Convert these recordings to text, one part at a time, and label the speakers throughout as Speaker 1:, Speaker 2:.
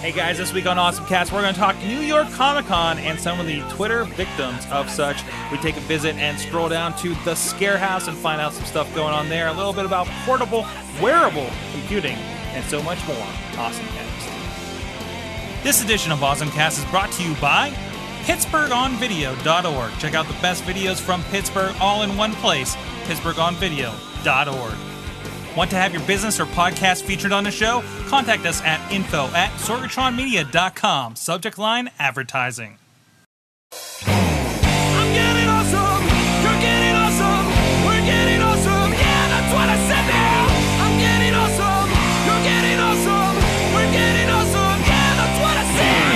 Speaker 1: Hey guys, this week on Awesome Cast, we're going to talk New York Comic Con and some of the Twitter victims of such. We take a visit and scroll down to the Scare House and find out some stuff going on there, a little bit about portable, wearable computing, and so much more. Awesome Cast. This edition of Awesome Cast is brought to you by PittsburghOnVideo.org. Check out the best videos from Pittsburgh all in one place, PittsburghOnVideo.org. Want to have your business or podcast featured on the show? Contact us at info at sorgatronmedia.com. Subject line advertising.
Speaker 2: I'm getting awesome. You're getting awesome. We're getting awesome. Yeah, that's what I said now. I'm getting awesome. You're getting awesome. We're getting awesome. Yeah, that's what I said.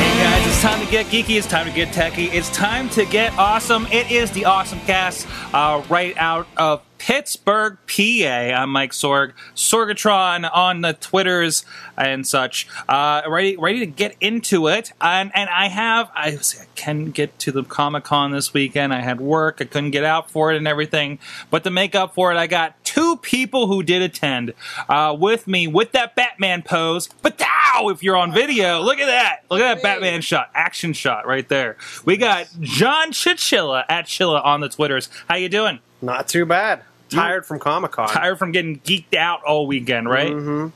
Speaker 1: Hey guys, it's time to get geeky. It's time to get techie. It's time to get awesome. It is the Awesome Cast uh, right out of Pittsburgh, PA. I'm Mike Sorg, Sorgatron on the Twitters and such. Uh, ready, ready to get into it. And and I have I can get to the Comic Con this weekend. I had work. I couldn't get out for it and everything. But to make up for it, I got two people who did attend uh, with me with that Batman pose. But now, if you're on video, look at that. Look at that Batman shot, action shot right there. We got John Chichilla at Chilla on the Twitters. How you doing?
Speaker 3: Not too bad. Tired from Comic Con.
Speaker 1: tired from getting geeked out all weekend, right? Mm-hmm.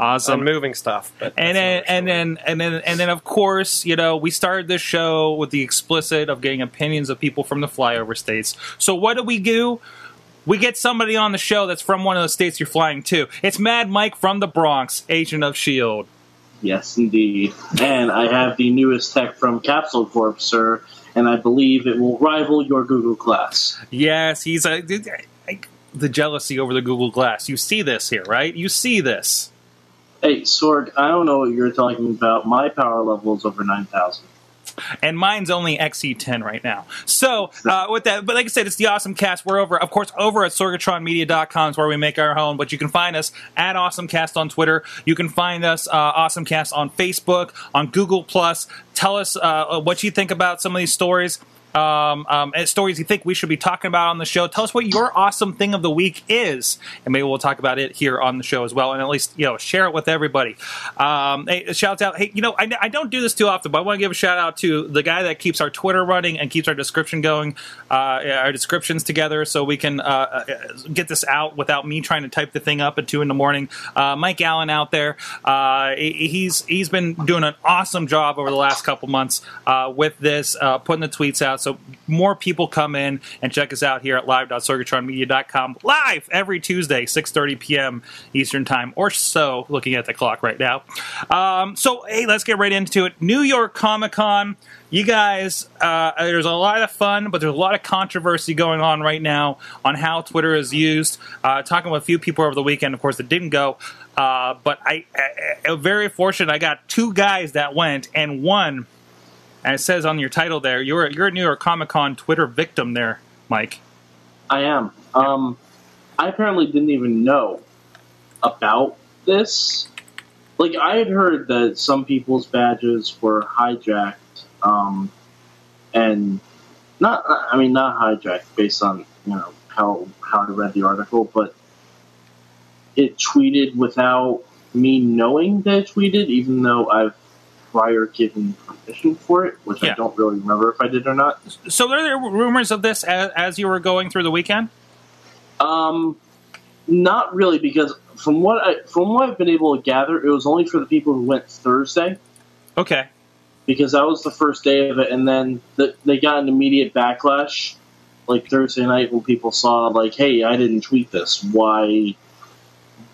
Speaker 1: Awesome.
Speaker 3: on moving stuff. But
Speaker 1: and then, and then, and then, and then, of course, you know, we started this show with the explicit of getting opinions of people from the flyover states. So, what do we do? We get somebody on the show that's from one of the states you're flying to. It's Mad Mike from the Bronx, agent of Shield.
Speaker 4: Yes, indeed. And I have the newest tech from Capsule Corp, sir, and I believe it will rival your Google Glass.
Speaker 1: Yes, he's a the jealousy over the Google Glass. You see this here, right? You see this.
Speaker 4: Hey, Sorg, I don't know what you're talking about. My power level is over 9,000.
Speaker 1: and mine's only XE10 right now. So uh, with that, but like I said, it's the Awesome Cast. We're over, of course, over at SorgatronMedia.com is where we make our home. But you can find us at Awesome Cast on Twitter. You can find us uh, Awesome Cast on Facebook, on Google Plus. Tell us uh, what you think about some of these stories. Um, um, stories you think we should be talking about on the show. Tell us what your awesome thing of the week is, and maybe we'll talk about it here on the show as well. And at least you know share it with everybody. Um, hey, shouts out! Hey, you know I, I don't do this too often, but I want to give a shout out to the guy that keeps our Twitter running and keeps our description going, uh, our descriptions together, so we can uh, get this out without me trying to type the thing up at two in the morning. Uh, Mike Allen out there, uh, he's he's been doing an awesome job over the last couple months uh, with this, uh, putting the tweets out so more people come in and check us out here at live.sorgatronmedia.com live every Tuesday, 6.30 p.m. Eastern Time or so, looking at the clock right now. Um, so, hey, let's get right into it. New York Comic Con. You guys, uh, there's a lot of fun, but there's a lot of controversy going on right now on how Twitter is used. Uh, talking with a few people over the weekend, of course, that didn't go. Uh, but I, I, I'm very fortunate. I got two guys that went, and one and it says on your title there, you're you're a New York Comic Con Twitter victim there, Mike.
Speaker 4: I am. Um, I apparently didn't even know about this. Like, I had heard that some people's badges were hijacked, um, and not, I mean, not hijacked based on, you know, how, how I read the article, but it tweeted without me knowing that it tweeted, even though I've prior given permission for it, which
Speaker 1: Yeah.
Speaker 4: I don't really remember if I did or not.
Speaker 1: So are there rumors of this as, as you were going through the weekend?
Speaker 4: Um, not really, because from what I from what I've been able to gather, it was only for the people who went Thursday,
Speaker 1: Okay.
Speaker 4: because that was the first day of it, and then the, they got an immediate backlash, like Thursday night when people saw like, "Hey, I didn't tweet this. Why?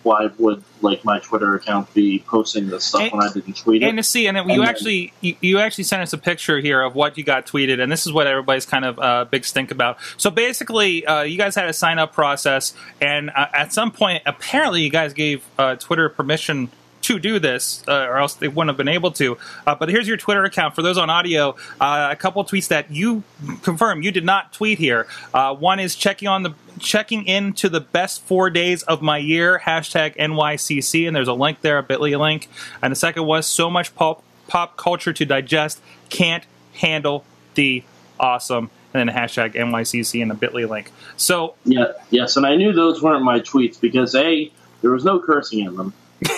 Speaker 4: Why would like my Twitter account be posting this stuff
Speaker 1: And-
Speaker 4: when I didn't tweet it?"
Speaker 1: And to see, and you
Speaker 4: And then-
Speaker 1: actually you, you actually sent us a picture here of what you got tweeted, and this is what everybody's kind of uh, big stink about. So basically, uh, you guys had a sign up process, and uh, at some point, apparently, you guys gave uh, Twitter permission to do this, uh, or else they wouldn't have been able to. Uh, but here's your Twitter account for those on audio. Uh, a couple tweets that you confirm you did not tweet here. Uh, one is checking on the checking in to the best four days of my year hashtag NYCC, and there's a link there, a Bitly link. And the second was so much pop pop culture to digest, can't handle the awesome. And then hashtag NYCC and a Bitly link. So
Speaker 4: Yeah, yes, and I knew those weren't my tweets because a there was no cursing in them,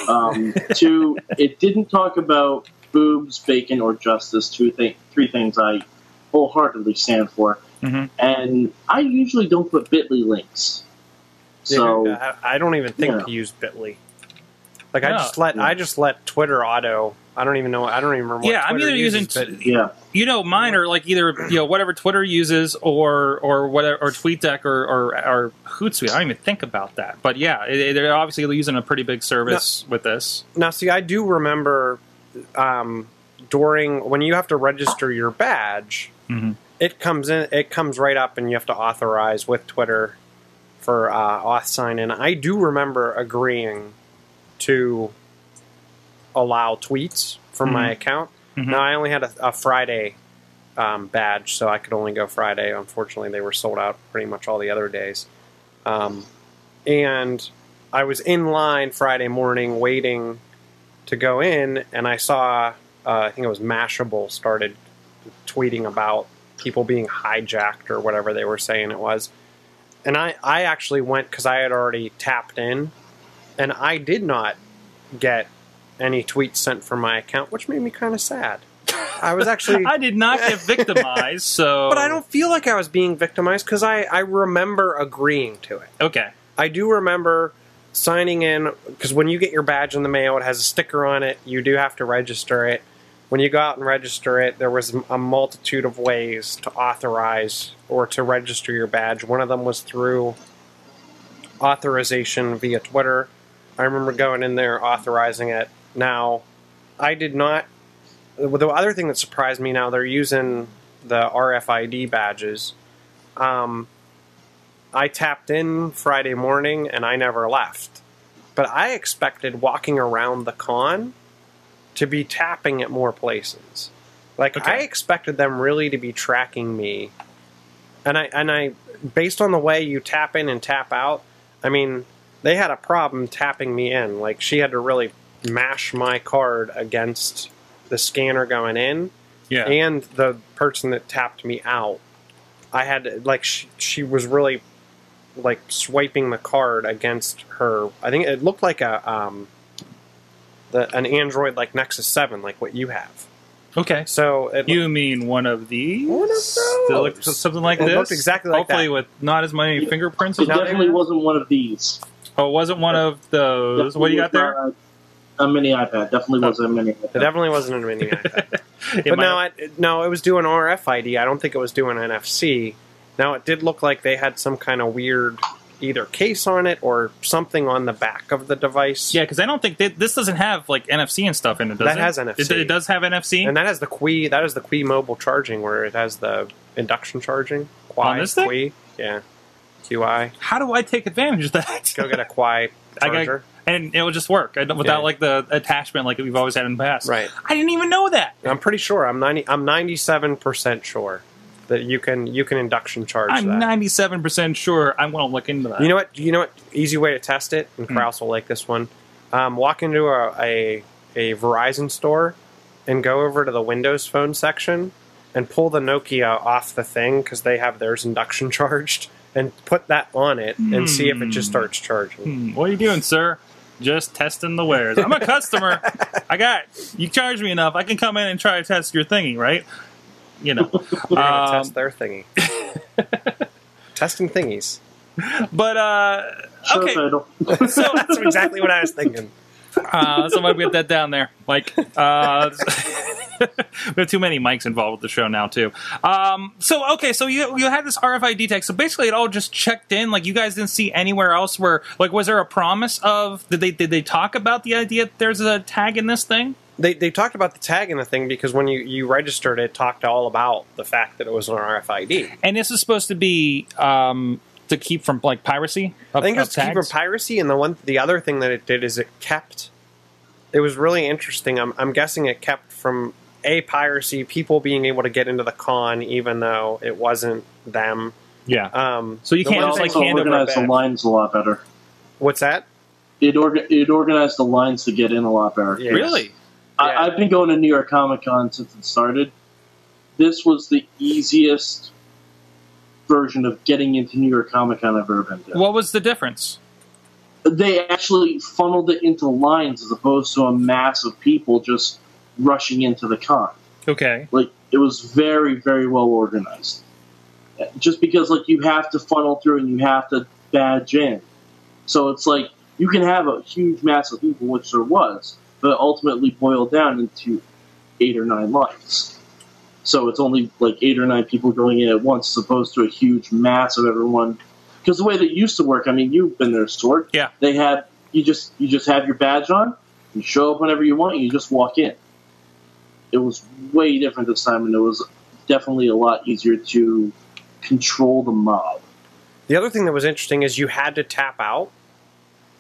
Speaker 4: Um, two, it didn't talk about boobs, bacon, or justice. Two th- three things I wholeheartedly stand for.
Speaker 1: Mhm.
Speaker 4: And I usually don't put Bitly links. So
Speaker 3: Dude, I, I don't even think
Speaker 4: Yeah.
Speaker 3: to use Bitly. Like I just let I just let Twitter auto. I don't even know. I don't even remember. What
Speaker 1: Yeah, I'm either
Speaker 3: uses,
Speaker 1: using
Speaker 3: but
Speaker 4: yeah,
Speaker 1: you know mine are like either you know whatever Twitter uses or or whatever or TweetDeck or or, or Hootsuite. I don't even think about that. But yeah, it, they're obviously using a pretty big service with this.
Speaker 3: Now, see, I do remember um, during when you have to register your badge,
Speaker 1: Mhm.
Speaker 3: it comes in. It comes right up, and you have to authorize with Twitter for uh, auth sign in. I do remember agreeing to allow tweets from my account.
Speaker 1: Mhm.
Speaker 3: Now, I only had a, a Friday um, badge, so I could only go Friday. Unfortunately, they were sold out pretty much all the other days. Um, and I was in line Friday morning waiting to go in, and I saw, uh, I think it was Mashable started tweeting about people being hijacked or whatever they were saying it was. And I, I actually went because I had already tapped in, and I did not get any tweets sent from my account, which made me kind of sad. I was actually
Speaker 1: I did not get victimized, so
Speaker 3: but I don't feel like I was being victimized because I, I remember agreeing to it.
Speaker 1: Okay,
Speaker 3: I do remember signing in because when you get your badge in the mail, it has a sticker on it. You do have to register it. When you go out and register it, there was a multitude of ways to authorize or to register your badge. One of them was through authorization via Twitter. I remember going in there authorizing it. Now, I did not. The other thing that surprised me now, they're using the RFID badges. Um, I tapped in Friday morning and I never left. But I expected walking around the con to be tapping at more places. Like
Speaker 1: Okay.
Speaker 3: I expected them really to be tracking me. And I and I based on the way you tap in and tap out, I mean, they had a problem tapping me in. Like she had to really mash my card against the scanner going in
Speaker 1: yeah,
Speaker 3: and the person that tapped me out. I had like she, she was really like swiping the card against her. I think it looked like a um, the an Android like Nexus Seven, like what you have.
Speaker 1: okay.
Speaker 3: So it
Speaker 1: You mean one of these?
Speaker 3: One of
Speaker 1: That look-
Speaker 3: those.
Speaker 1: something like
Speaker 3: It
Speaker 1: this.
Speaker 3: looked exactly like
Speaker 1: Hopefully,
Speaker 3: that.
Speaker 1: with not as many fingerprints.
Speaker 4: it
Speaker 1: as
Speaker 4: definitely wasn't one of these.
Speaker 1: Oh, it wasn't one of those. What do you got there?
Speaker 4: Not A mini iPad definitely wasn't a mini.
Speaker 3: it
Speaker 4: iPad.
Speaker 3: definitely wasn't a mini iPad. But
Speaker 1: might-
Speaker 3: no, it, no, it was doing RFID. I don't think it was doing NFC. Now it did look like they had some kind of weird either case on it or something on the back of the device.
Speaker 1: yeah, because I don't think that, this doesn't have like NFC and stuff in it. Does
Speaker 3: That
Speaker 1: it?
Speaker 3: has NFC.
Speaker 1: It, it does have NFC.
Speaker 3: And that has the Qi. That is the Qi mobile charging, where it has the induction charging. Qi,
Speaker 1: On this thing?
Speaker 3: Qi, yeah, QI.
Speaker 1: How do I take advantage of that?
Speaker 3: Go get a Qi
Speaker 1: I got-
Speaker 3: charger.
Speaker 1: And it will just work without
Speaker 3: Yeah.
Speaker 1: like the attachment like we've always had in the past.
Speaker 3: Right.
Speaker 1: I didn't even know that.
Speaker 3: I'm pretty sure. I'm ninety. I'm ninety-seven percent sure that you can you can induction charge
Speaker 1: I'm 97 percent sure I'm going to look into that.
Speaker 3: You know what? You know what? Easy way to test it, and
Speaker 1: Hmm.
Speaker 3: Kraus will like this one. Um, walk into a, a a Verizon store and go over to the Windows Phone section and pull the Nokia off the thing because they have theirs induction charged, and put that on it and see if it just
Speaker 1: Hmm.
Speaker 3: starts charging.
Speaker 1: Hmm, what are you doing, sir? Just testing the wares. I'm a customer. I got you. Charge me enough. I can come in and try to test your thingy, right? You know.
Speaker 3: We're gonna
Speaker 1: Um,
Speaker 3: test their thingy. Testing thingies.
Speaker 1: but uh, okay. So
Speaker 3: That's exactly what I was thinking.
Speaker 1: uh, somebody get that down there, Mike. Uh, we have too many mics involved with the show now too. Um, so okay, so you you had this RFID tag. So basically, it all just checked in. Like you guys didn't see anywhere else where like was there a promise of did they did they talk about the idea that there's a tag in this thing?
Speaker 3: They, they talked about the tag in the thing because when you, you registered it, talked all about the fact that it was an RFID.
Speaker 1: And this is supposed to be um, to keep from like piracy. Of,
Speaker 3: I think it's to keep from piracy, and the one the other thing that it did is it kept. It was really interesting. I'm, I'm guessing it kept from a piracy, people being able to get into the con, even though it wasn't them.
Speaker 1: Yeah.
Speaker 3: Um,
Speaker 1: So you can't
Speaker 3: one
Speaker 1: just, like,
Speaker 4: also
Speaker 1: hand over
Speaker 4: the lines a lot better.
Speaker 3: what's that?
Speaker 4: It orga- it organized the lines to get in a lot better.
Speaker 3: Yeah.
Speaker 1: Really?
Speaker 3: Yeah.
Speaker 4: I, I've been going to New York Comic Con since it started. This was the easiest version of getting into New York Comic Con I've ever been to.
Speaker 1: What was the difference?
Speaker 4: they actually funneled it into lines as opposed to a mass of people just rushing into the con.
Speaker 1: Okay.
Speaker 4: Like it was very, very well organized. Just because like you have to funnel through and you have to badge in, so it's like you can have a huge mass of people, which there was, but ultimately boiled down into eight or nine lines. So it's only like eight or nine people going in at once, as opposed to a huge mass of everyone. Because the way that used to work, I mean, you've been there, Sorg.
Speaker 1: Yeah.
Speaker 4: They had you just you just have your badge on, you show up whenever you want, and you just walk in. It was way different this time, and it was definitely a lot easier to control the mob.
Speaker 3: The other thing that was interesting is you had to tap out.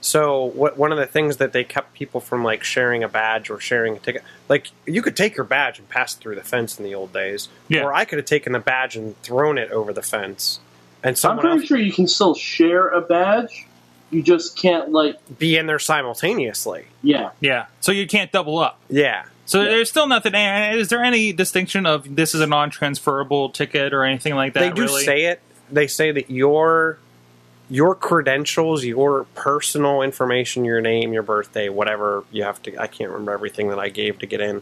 Speaker 3: So what one of the things that they kept people from like sharing a badge or sharing a ticket, like you could take your badge and pass it through the fence in the old days,
Speaker 1: Yeah.
Speaker 3: or I could have taken the badge and thrown it over the fence, and
Speaker 4: I'm pretty
Speaker 3: else
Speaker 4: sure you can still share a badge. You just can't like
Speaker 3: be in there simultaneously.
Speaker 4: yeah.
Speaker 1: Yeah. So you can't double up.
Speaker 3: Yeah,
Speaker 1: So
Speaker 4: Yeah.
Speaker 1: there's still nothing. Is there any distinction of this is a non-transferable ticket or anything like that?
Speaker 3: they do
Speaker 1: really?
Speaker 3: say it. They say that your your credentials, your personal information, your name, your birthday, whatever you have to. I can't remember everything that I gave to get in,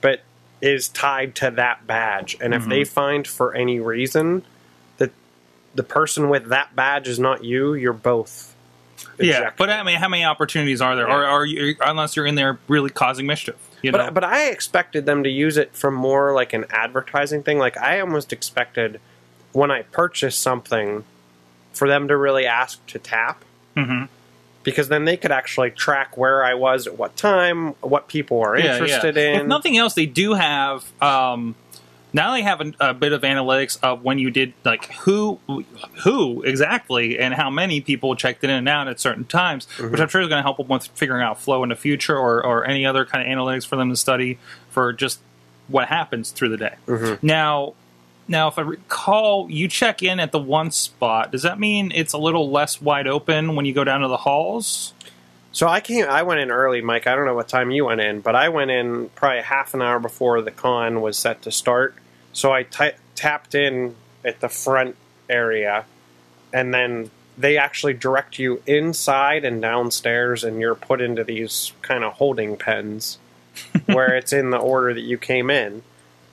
Speaker 3: but is tied to that badge. And if
Speaker 1: Mhm.
Speaker 3: they find for any reason that the person with that badge is not you, you're both.
Speaker 1: Yeah, but I mean, how many opportunities are there?
Speaker 3: Yeah.
Speaker 1: Or are you unless you're in there really causing mischief? You know.
Speaker 3: But but I expected them to use it for more like an advertising thing. Like I almost expected when I purchased something for them to really ask to tap
Speaker 1: hmm
Speaker 3: because then they could actually track where I was at what time, what people are
Speaker 1: Yeah,
Speaker 3: interested
Speaker 1: yeah.
Speaker 3: in.
Speaker 1: If nothing else, they do have. Um, now they have a, a bit of analytics of when you did like who, who exactly, and how many people checked in and out at certain times,
Speaker 3: Mm-hmm.
Speaker 1: which I'm sure is going to help them with figuring out flow in the future or, or any other kind of analytics for them to study for just what happens through the day.
Speaker 3: Mhm.
Speaker 1: Now, now, if I recall, you check in at the one spot. Does that mean it's a little less wide open when you go down to the halls?
Speaker 3: So I came. I went in early, Mike. I don't know what time you went in, but I went in probably half an hour before the con was set to start. So I t- tapped in at the front area, and then they actually direct you inside and downstairs, and you're put into these kind of holding pens where it's in the order that you came in.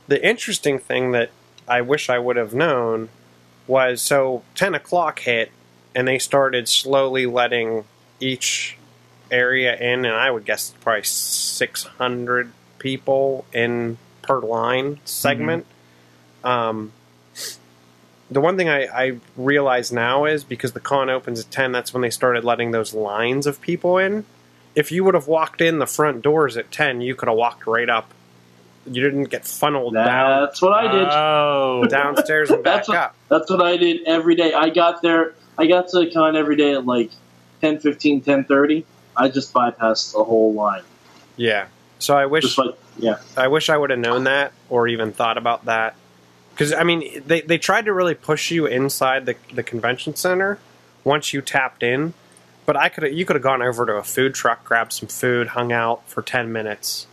Speaker 3: The interesting thing that I wish I would have known was so 10 o'clock hit, and they started slowly letting each area in, and I would guess it's probably 600 people in per line segment. Um, the one thing I, I realize now is because the con opens at 10, that's when they started letting those lines of people in. If you would have walked in the front doors at 10, you could have walked right up. You didn't get funneled down
Speaker 4: That's what I did.
Speaker 1: Oh,
Speaker 3: downstairs and back
Speaker 4: That's what,
Speaker 3: up.
Speaker 4: that's what I did every day. I got there. I got to the con every day at like 10, 15, 10, I just bypassed the whole line.
Speaker 3: Yeah. So I wish
Speaker 4: like yeah.
Speaker 3: I wish I would have known that or even thought about that. Because I mean, they they tried to really push you inside the the convention center once you tapped in, but I could you could have gone over to a food truck, grabbed some food, hung out for ten minutes.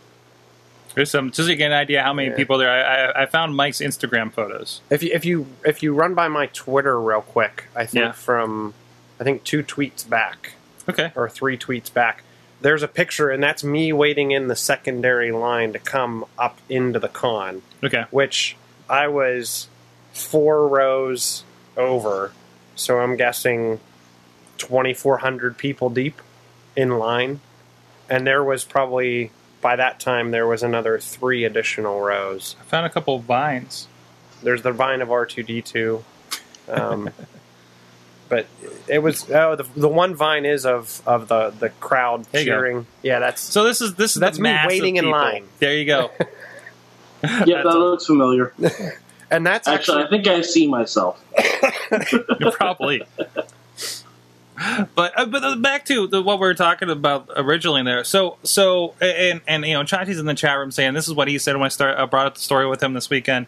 Speaker 1: There's some just to get an idea how many
Speaker 3: Yeah.
Speaker 1: people there. I, I, I found Mike's Instagram photos.
Speaker 3: If you if you if you run by my Twitter real quick, I think
Speaker 1: Yeah.
Speaker 3: from I think two tweets back
Speaker 1: Okay.
Speaker 3: or three tweets back, there's a picture, and that's me waiting in the secondary line to come up into the con.
Speaker 1: Okay.
Speaker 3: which I was four rows over. So I'm guessing 2,400 people deep in line. And there was probably, by that time, there was another three additional rows.
Speaker 1: I found a couple of vines.
Speaker 3: There's the vine of R2D2. Um, but it was, oh, the, the one vine is of, of the, the crowd
Speaker 1: There
Speaker 3: cheering. Yeah, that's.
Speaker 1: So this is this is
Speaker 3: That's me waiting in
Speaker 1: people.
Speaker 3: line.
Speaker 1: There you go.
Speaker 4: Yeah, that looks familiar.
Speaker 3: And that's
Speaker 4: Actually, I think I see myself.
Speaker 1: Probably. But uh, but uh, back to the, what we were talking about originally there. So so and and you know Chachi's in the chat room saying this is what he said when I start I brought up the story with him this weekend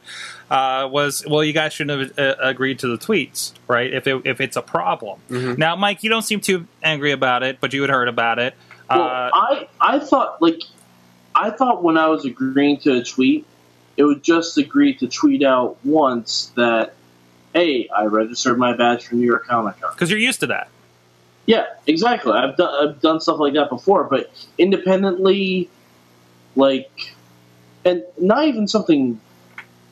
Speaker 1: uh, was well you guys shouldn't have uh, agreed to the tweets right if it, if it's a problem.
Speaker 3: Mhm.
Speaker 1: Now Mike you don't seem too angry about it but you had heard about it.
Speaker 4: Well,
Speaker 1: Uh,
Speaker 4: I I thought like I thought when I was agreeing to a tweet, it would just agree to tweet out once that, hey, I registered my badge for New York Comic Con.
Speaker 1: because you're used to that.
Speaker 4: Yeah, exactly. I've done I've done stuff like that before, but independently, like, and not even something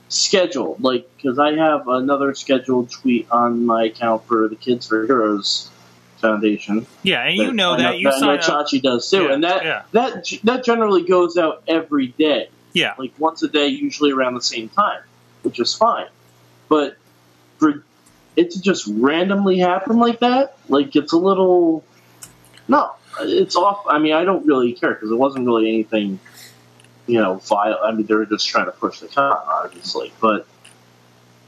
Speaker 4: scheduled. Like, because I have another scheduled tweet on my account for the Kids for Heroes Foundation.
Speaker 1: Yeah, and you know
Speaker 4: I
Speaker 1: that you
Speaker 4: I know
Speaker 1: sign up.
Speaker 4: Chachi does too,
Speaker 1: Yeah,
Speaker 4: and that
Speaker 1: yeah.
Speaker 4: that that generally goes out every day,
Speaker 1: Yeah,
Speaker 4: like once a day, usually around the same time, which is fine. But for it to just randomly happen like that, like it's a little no, it's off. I mean, I don't really care because it wasn't really anything, you know, vile. I mean, they were just trying to push the car, obviously, but.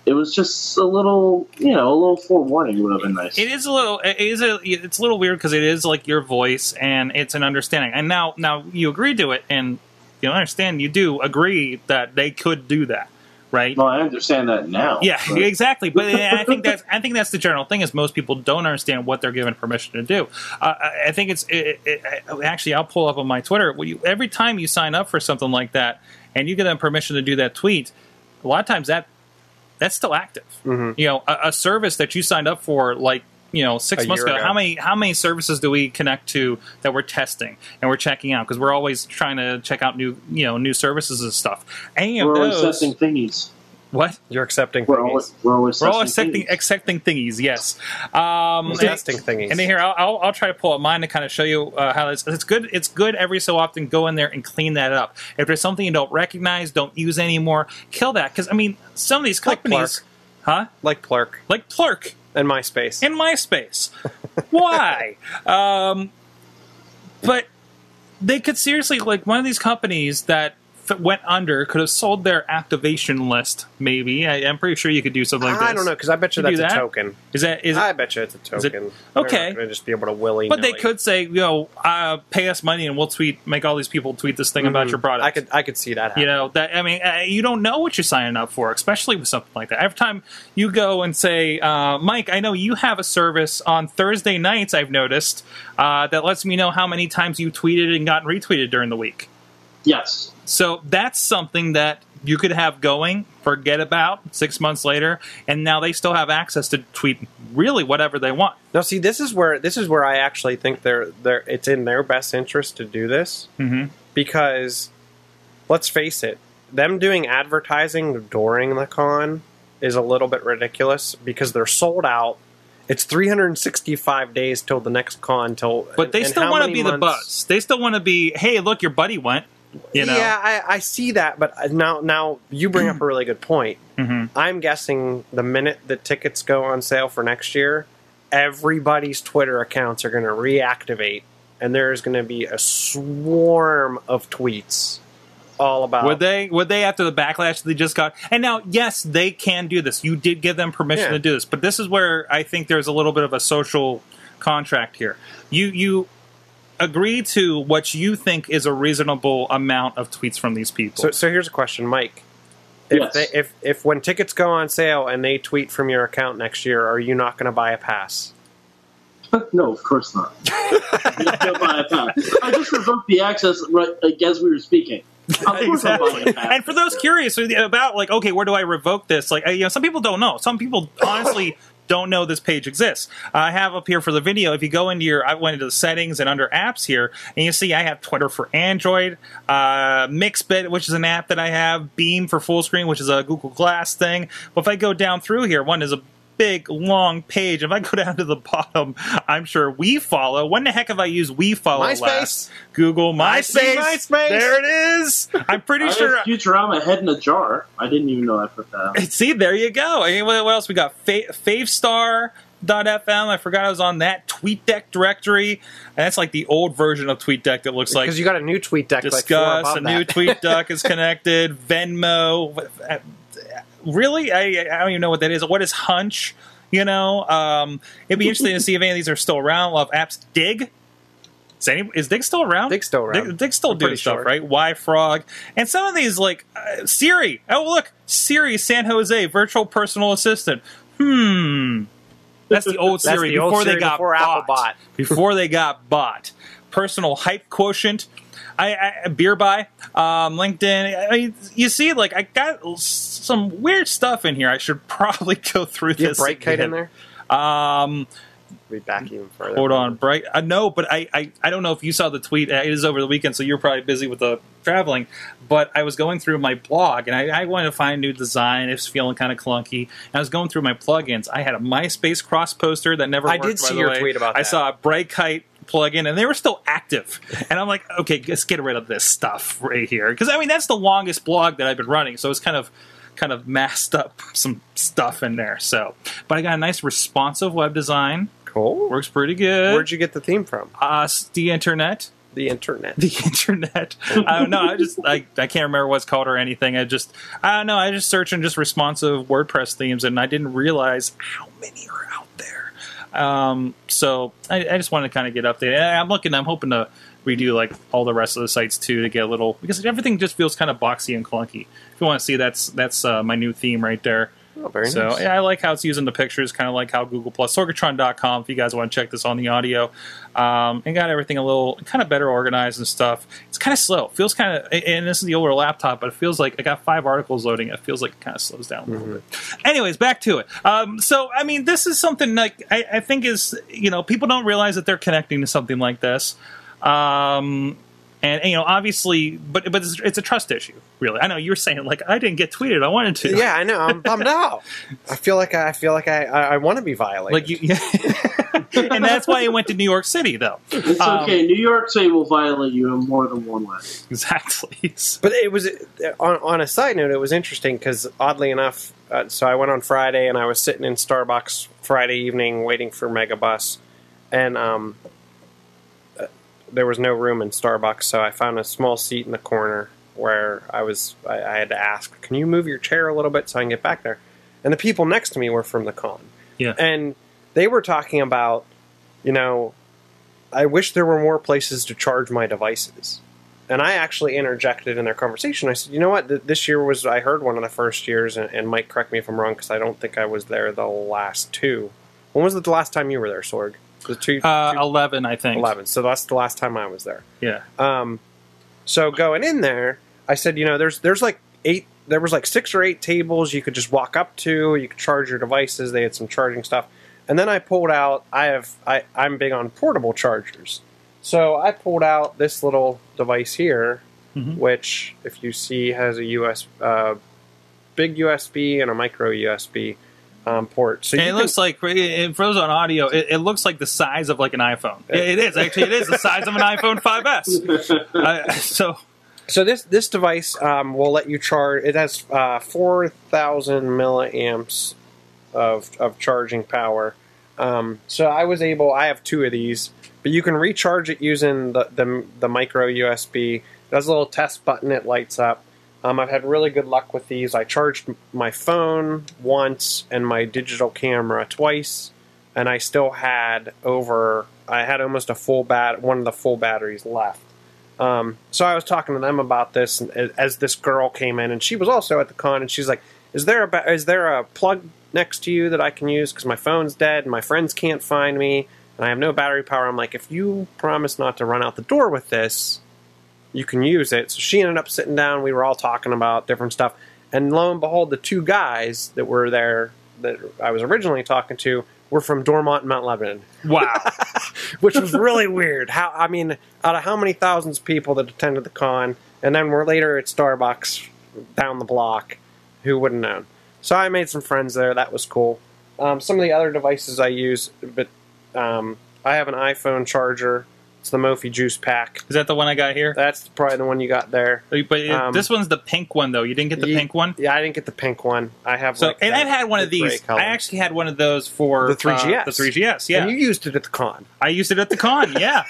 Speaker 4: It was just a little, you know, a little forewarning would have been nice.
Speaker 1: it is a little. It is a. It's a little weird because it is like your voice and it's an understanding. And now, now you agree to it, and you understand. You do agree that they could do that, right?
Speaker 4: Well, I understand that now.
Speaker 1: Yeah,
Speaker 4: but-
Speaker 1: exactly. But I think that's I think that's the general thing is most people don't understand what they're given permission to do. Uh, I- I think it's it, it, it- actually I'll pull up on my Twitter. You, every time you sign up for something like that and you give them permission to do that tweet, a lot of times that that's still active.
Speaker 3: Mhm.
Speaker 1: You know, a, a service that you signed up for like you know six
Speaker 3: A
Speaker 1: months ago.
Speaker 3: ago.
Speaker 1: How many how many services do we connect to that we're testing and we're checking out because we're always trying to check out new you know new services and stuff. Any of
Speaker 4: We're always
Speaker 1: those
Speaker 4: testing thingies.
Speaker 1: what
Speaker 3: You're accepting
Speaker 4: We're
Speaker 3: thingies.
Speaker 4: always, we're always
Speaker 1: we're all accepting
Speaker 4: thingies.
Speaker 1: accepting thingies, yes. Um, and,
Speaker 3: testing thingies.
Speaker 1: and then here, I'll, I'll, I'll try to pull up mine to kind of show you uh, how it's, it's good. It's good every so often. Go in there and clean that up. If there's something you don't recognize, don't use anymore. Kill that because I mean, some of these
Speaker 3: Like
Speaker 1: companies, huh?
Speaker 3: like Plurk
Speaker 1: Like Plurk
Speaker 3: and MySpace.
Speaker 1: in MySpace. Why? Um, but they could seriously like one of these companies that went under could have sold their activation list. Maybe I, I'm pretty sure you could do something like this.
Speaker 3: I don't know because I bet you
Speaker 1: You
Speaker 3: that's a token.
Speaker 1: Is that is
Speaker 3: I bet you it's a
Speaker 1: Is it-
Speaker 3: token.
Speaker 1: okay.
Speaker 3: Not just be able to willy.
Speaker 1: But they could say, you know, uh, pay us money and we'll tweet, make all these people tweet this thing about your product.
Speaker 3: I could I could see that. Happen.
Speaker 1: you know that I mean, uh, you don't know what you're signing up for, especially with something like that. Every time you go and say, uh, Mike, I know you have a service on Thursday nights. I've noticed uh, that lets me know how many times you tweeted and gotten retweeted during the week.
Speaker 4: Yes.
Speaker 1: So that's something that you could have going, forget about six months later, and now they still have access to tweet really whatever they want.
Speaker 3: Now, see, this is where this is where I actually think they're they're it's in their best interest to do this
Speaker 1: Mm-hmm.
Speaker 3: because, let's face it, them doing advertising during the con is a little bit ridiculous because they're sold out. It's 365 days till the next con. Till
Speaker 1: But they still want to
Speaker 3: many
Speaker 1: be the
Speaker 3: months-
Speaker 1: buzz. They still want to be, hey, look, your buddy went. You know,
Speaker 3: Yeah, I, I see that, but now now you bring up a really good point.
Speaker 1: Mhm.
Speaker 3: I'm guessing the minute the tickets go on sale for next year, everybody's Twitter accounts are going to reactivate, and there's going to be a swarm of tweets all about.
Speaker 1: Would they? Would they after the backlash they just got? And now, yes, they can do this. You did give them permission
Speaker 3: Yeah.
Speaker 1: to do this, but this is where I think there's a little bit of a social contract here. You you agree to what you think is a reasonable amount of tweets from these people.
Speaker 3: So, so here's a question, Mike. If,
Speaker 4: Yes.
Speaker 3: they, if if when tickets go on sale and they tweet from your account next year, are you not going to buy a pass?
Speaker 4: no, of course not. Don't buy a pass. I just revoked the access right like, as we were speaking. Of course I'm buying a pass.
Speaker 1: and for those curious about like, okay, where do I revoke this? Like, uh, you know, some people don't know. Some people honestly don't know this page exists. I have up here for the video. If you go into your, I went into the settings and under apps here, and you see I have Twitter for Android, uh, Mixbit, which is an app that I have, Beam for full screen, which is a Google Glass thing. But if I go down through here, one is a big long page. If I go down to the bottom, I'm sure we follow. When the heck have I used we follow
Speaker 3: MySpace.
Speaker 1: last? Google MySpace.
Speaker 3: MySpace.
Speaker 1: There it is. I'm pretty
Speaker 4: I
Speaker 1: sure.
Speaker 4: Futurama head in a jar. I didn't even know I put that. on.
Speaker 1: See, there you go. I mean, what what else we got? Fa- Favstar.fm. I forgot I was on that. TweetDeck directory. And that's like the old version of TweetDeck that looks like
Speaker 3: Because you got a new tweet deck. like four
Speaker 1: Discuss.
Speaker 3: above
Speaker 1: a new
Speaker 3: that.
Speaker 1: TweetDeck is connected. Venmo. Really? I, I don't even know what that is. What is Hunch? You know, um, it'd be interesting to see if any of these are still around. Love apps. Digg. Is, any, is Digg still around?
Speaker 3: Digg still around.
Speaker 1: Digg, Digg's still
Speaker 3: I'm
Speaker 1: doing stuff,
Speaker 3: sure.
Speaker 1: right? yfrog, and some of these like uh, Siri. Oh, look, Siri, San Jose, virtual personal assistant. Hmm, that's the old Siri
Speaker 3: the old
Speaker 1: before they got
Speaker 3: before Apple
Speaker 1: bought.
Speaker 3: bought.
Speaker 1: before they got bought. Personal hype quotient. I, I beer buy, um, LinkedIn. I you see, like I got some weird stuff in here. I should probably go through
Speaker 3: Do
Speaker 1: this. Brightkite
Speaker 3: in there?
Speaker 1: Um,
Speaker 3: be back even further.
Speaker 1: Hold on, bright. Uh, no, but I, I, I don't know if you saw the tweet. Uh, It is over the weekend, so you're probably busy with the traveling. But I was going through my blog, and I, I wanted to find a new design. It was feeling kind of clunky. And I was going through my plugins. I had a MySpace cross poster that never.
Speaker 3: I
Speaker 1: worked,
Speaker 3: did see your
Speaker 1: way.
Speaker 3: tweet about.
Speaker 1: I
Speaker 3: that.
Speaker 1: saw a Brightkite plugin, and they were still active. And I'm like, okay, let's get rid of this stuff right here, because I mean that's the longest blog that I've been running, so it's kind of kind of masked up some stuff in there. So, but I got a nice responsive web design.
Speaker 3: Cool.
Speaker 1: Works pretty good.
Speaker 3: Where'd you get the theme from?
Speaker 1: Uh, us the internet
Speaker 3: The internet.
Speaker 1: the internet i don't know i just I, I can't remember what's called or anything i just i don't know i just searched in just responsive wordpress themes and i didn't realize how many are out um, so I, I just wanted to kind of get updated. I'm looking i'm hoping to redo like all the rest of the sites too to get a little because everything just feels kind of boxy and clunky. If you want to see that's that's uh, my new theme right there
Speaker 3: Oh, very
Speaker 1: so
Speaker 3: nice.
Speaker 1: yeah, I like how it's using the pictures, kind of like how Google Plus, Sorgatron.com. If you guys want to check this on the audio, um, and got everything a little kind of better organized and stuff. It's kind of slow. It feels kind of, and this is the older laptop, but it feels like I got five articles loading. It feels like it kind of slows down a little bit. Anyways, back to it. Um, so I mean, this is something like I, I think is you know people don't realize that they're connecting to something like this. Um, and, and, you know, obviously, but but it's, it's a trust issue, really. I know you were saying like I didn't get tweeted. I wanted to.
Speaker 3: yeah, I know. I'm bummed out. I feel like I, I feel like I, I, I want to be violated.
Speaker 1: like you, yeah. and that's why he went to New York City, though.
Speaker 4: It's
Speaker 1: Um,
Speaker 4: okay. New York City will violate you in more than one way.
Speaker 1: Exactly.
Speaker 3: But it was on, on a side note. It was interesting because oddly enough, uh, so I went on Friday and I was sitting in Starbucks Friday evening waiting for Megabus, and um, there was no room in Starbucks, so I found a small seat in the corner where I was. I, I had to ask, "Can you move your chair a little bit so I can get back there?" And the people next to me were from the con,
Speaker 1: Yeah.
Speaker 3: and they were talking about, you know, I wish there were more places to charge my devices. And I actually interjected in their conversation. I said, you know what? This year was, I heard one of the first years, and, and Mike, correct me if I'm wrong, because I don't think I was there the last two. When was the last time you were there, Sorg? The two,
Speaker 1: Uh,
Speaker 3: two-
Speaker 1: Eleven, I think.
Speaker 3: 11. So that's the last time I was there.
Speaker 1: Yeah.
Speaker 3: Um, so going in there, I said, you know, there's there's like eight, there was like six or eight tables you could just walk up to. You could charge your devices. They had some charging stuff, and then I pulled out. I have I I'm big on portable chargers, so I pulled out this little device here,
Speaker 1: Mhm.
Speaker 3: which if you see has a US uh, big USB and a micro USB um, port. So
Speaker 1: And
Speaker 3: you
Speaker 1: it
Speaker 3: can-
Speaker 1: looks like for for those on audio, it, it looks like the size of like an iPhone. It, it is actually. It is the size of an iPhone 5s. Uh, so
Speaker 3: So this this device um, will let you charge. It has uh, four thousand milliamps of of charging power. Um, so I was able. I have two of these, but you can recharge it using the the, the micro USB. It has a little test button. It lights up. Um, I've had really good luck with these. I charged my phone once and my digital camera twice, and I still had over. I had almost a full bat. One of the full batteries left. Um, so I was talking to them about this as- this girl came in, and she was also at the con, and she's like, "Is there a ba- is there a plug next to you that I can use because my phone's dead and my friends can't find me and I have no battery power?" I'm like, "If you promise not to run out the door with this, you can use it." So she ended up sitting down. We were all talking about different stuff, and lo and behold, the two guys that were there that I was originally talking to were from Dormont and Mount Lebanon
Speaker 1: wow,
Speaker 3: which was really weird. How I mean, out of how many thousands of people that attended the con, and then we're later at Starbucks down the block, who wouldn't known? So I made some friends there. That was cool. Um, some of the other devices I use, but um, I have an iPhone charger. It's the Mophie Juice Pack.
Speaker 1: is that the one I got here?
Speaker 3: That's probably the one you got there.
Speaker 1: But it-
Speaker 3: Um,
Speaker 1: this one's the pink one though. You didn't get the
Speaker 3: Ye-
Speaker 1: pink one.
Speaker 3: Yeah, I didn't get the pink one. I have.
Speaker 1: So,
Speaker 3: like
Speaker 1: and I've had one of these. I actually had one of those for
Speaker 3: The 3GS.
Speaker 1: uh, the 3GS, yeah.
Speaker 3: And you used it at the con.
Speaker 1: I used it at the con. Yeah,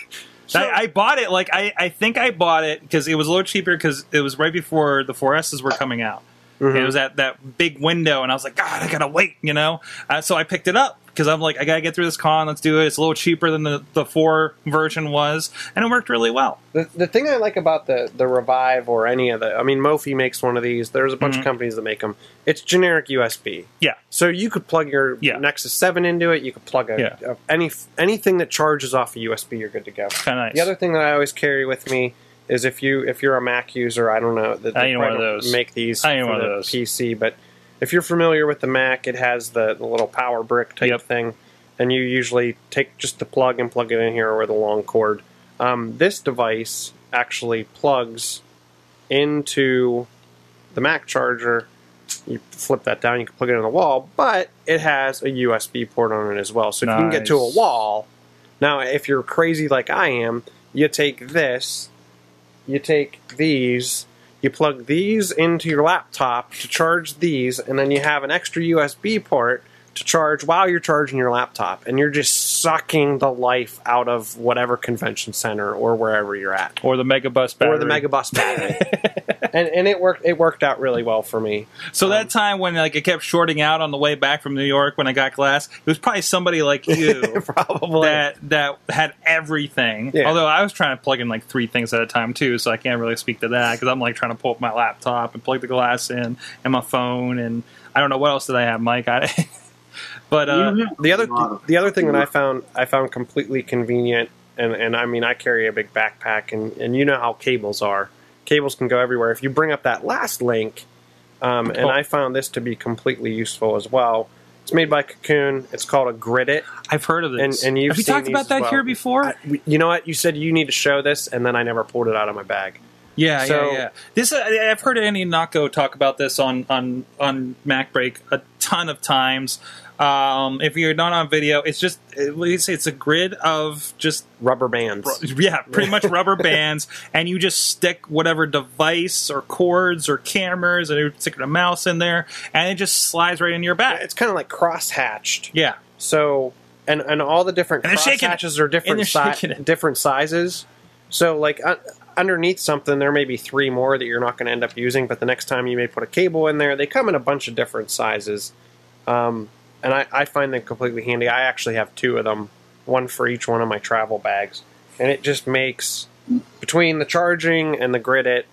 Speaker 3: So-
Speaker 1: I, I bought it. Like I, I think I bought it because it was a little cheaper because it was right before the 4Ss were coming out.
Speaker 3: Mm-hmm.
Speaker 1: It was at that big window, and I was like, God, I gotta wait, you know. Uh, so I picked it up because I'm like, I gotta get through this con. Let's do it. It's a little cheaper than the the four version was, and it worked really well.
Speaker 3: The, the thing I like about the, the Revive or any of the, I mean, Mophie makes one of these. There's a bunch
Speaker 1: Mhm.
Speaker 3: of companies that make them. It's generic USB.
Speaker 1: Yeah,
Speaker 3: So you could plug your
Speaker 1: Yeah.
Speaker 3: Nexus 7 into it. You could plug a,
Speaker 1: Yeah.
Speaker 3: a- any anything that charges off a USB. You're good to go.
Speaker 1: kind of nice.
Speaker 3: The other thing that I always carry with me is if you if you're a Mac user, I don't know that
Speaker 1: I
Speaker 3: they
Speaker 1: ain't one of those.
Speaker 3: make these
Speaker 1: I ain't one of those.
Speaker 3: PC, but if you're familiar with the Mac, it has the, the little power brick type
Speaker 1: Yep.
Speaker 3: thing. and you usually take just the plug and plug it in here with a long cord. Um, this device actually plugs into the Mac charger. You flip that down, you can plug it in the wall, but it has a USB port on it as well. So if you can get to a wall, now if you're crazy like I am, you take this, you take these, you plug these into your laptop to charge these, and then you have an extra USB port to charge while you're charging your laptop, and you're just sucking the life out of whatever convention center or wherever you're at,
Speaker 1: Or the Megabus battery.
Speaker 3: or the Megabus battery. and and it worked. It worked out really well for me.
Speaker 1: So that um, time when like it kept shorting out on the way back from New York when I got glass, it was probably somebody like you
Speaker 3: Probably.
Speaker 1: that that had everything.
Speaker 3: Yeah.
Speaker 1: Although I was trying to plug in like three things at a time too, so I can't really speak to that because I'm like trying to pull up my laptop and plug the glass in and my phone and I don't know what else did I have, Mike. I, but uh,
Speaker 4: You have
Speaker 3: the other
Speaker 4: a lot of-
Speaker 3: the other thing that I found I found completely convenient, and and I mean I carry a big backpack, and and you know how cables are. Cables can go everywhere. If you bring up that last link, um, and
Speaker 1: Oh.
Speaker 3: I found this to be completely useful as well. It's made by Cocoon. It's called a Gridit.
Speaker 1: I've heard of this.
Speaker 3: And- and you've
Speaker 1: have you
Speaker 3: seen
Speaker 1: talked about that
Speaker 3: well.
Speaker 1: here before?
Speaker 3: I, you know what? You said you need to show this, and then I never pulled it out of my bag.
Speaker 1: Yeah,
Speaker 3: So-
Speaker 1: yeah, yeah. This uh, I've heard Andy Ihnatko talk about this on on on MacBreak a ton of times. Um, if you're not on video, it's just it's it's a grid of just
Speaker 3: Rubber bands.
Speaker 1: yeah, pretty much rubber bands, and you just stick whatever device or cords or cameras, and you stick a mouse in there, and it just slides right into your back.
Speaker 3: It's kind of like cross hatched.
Speaker 1: Yeah,
Speaker 3: So and and all the different
Speaker 1: And
Speaker 3: cross hatches are different si- different sizes. So like un- underneath something, there may be three more that you're not going to end up using, but the next time you may put a cable in there. They come in a bunch of different sizes, um, and I, I find them completely handy. I actually have two of them, one for each one of my travel bags, and it just makes between the charging and the grid it.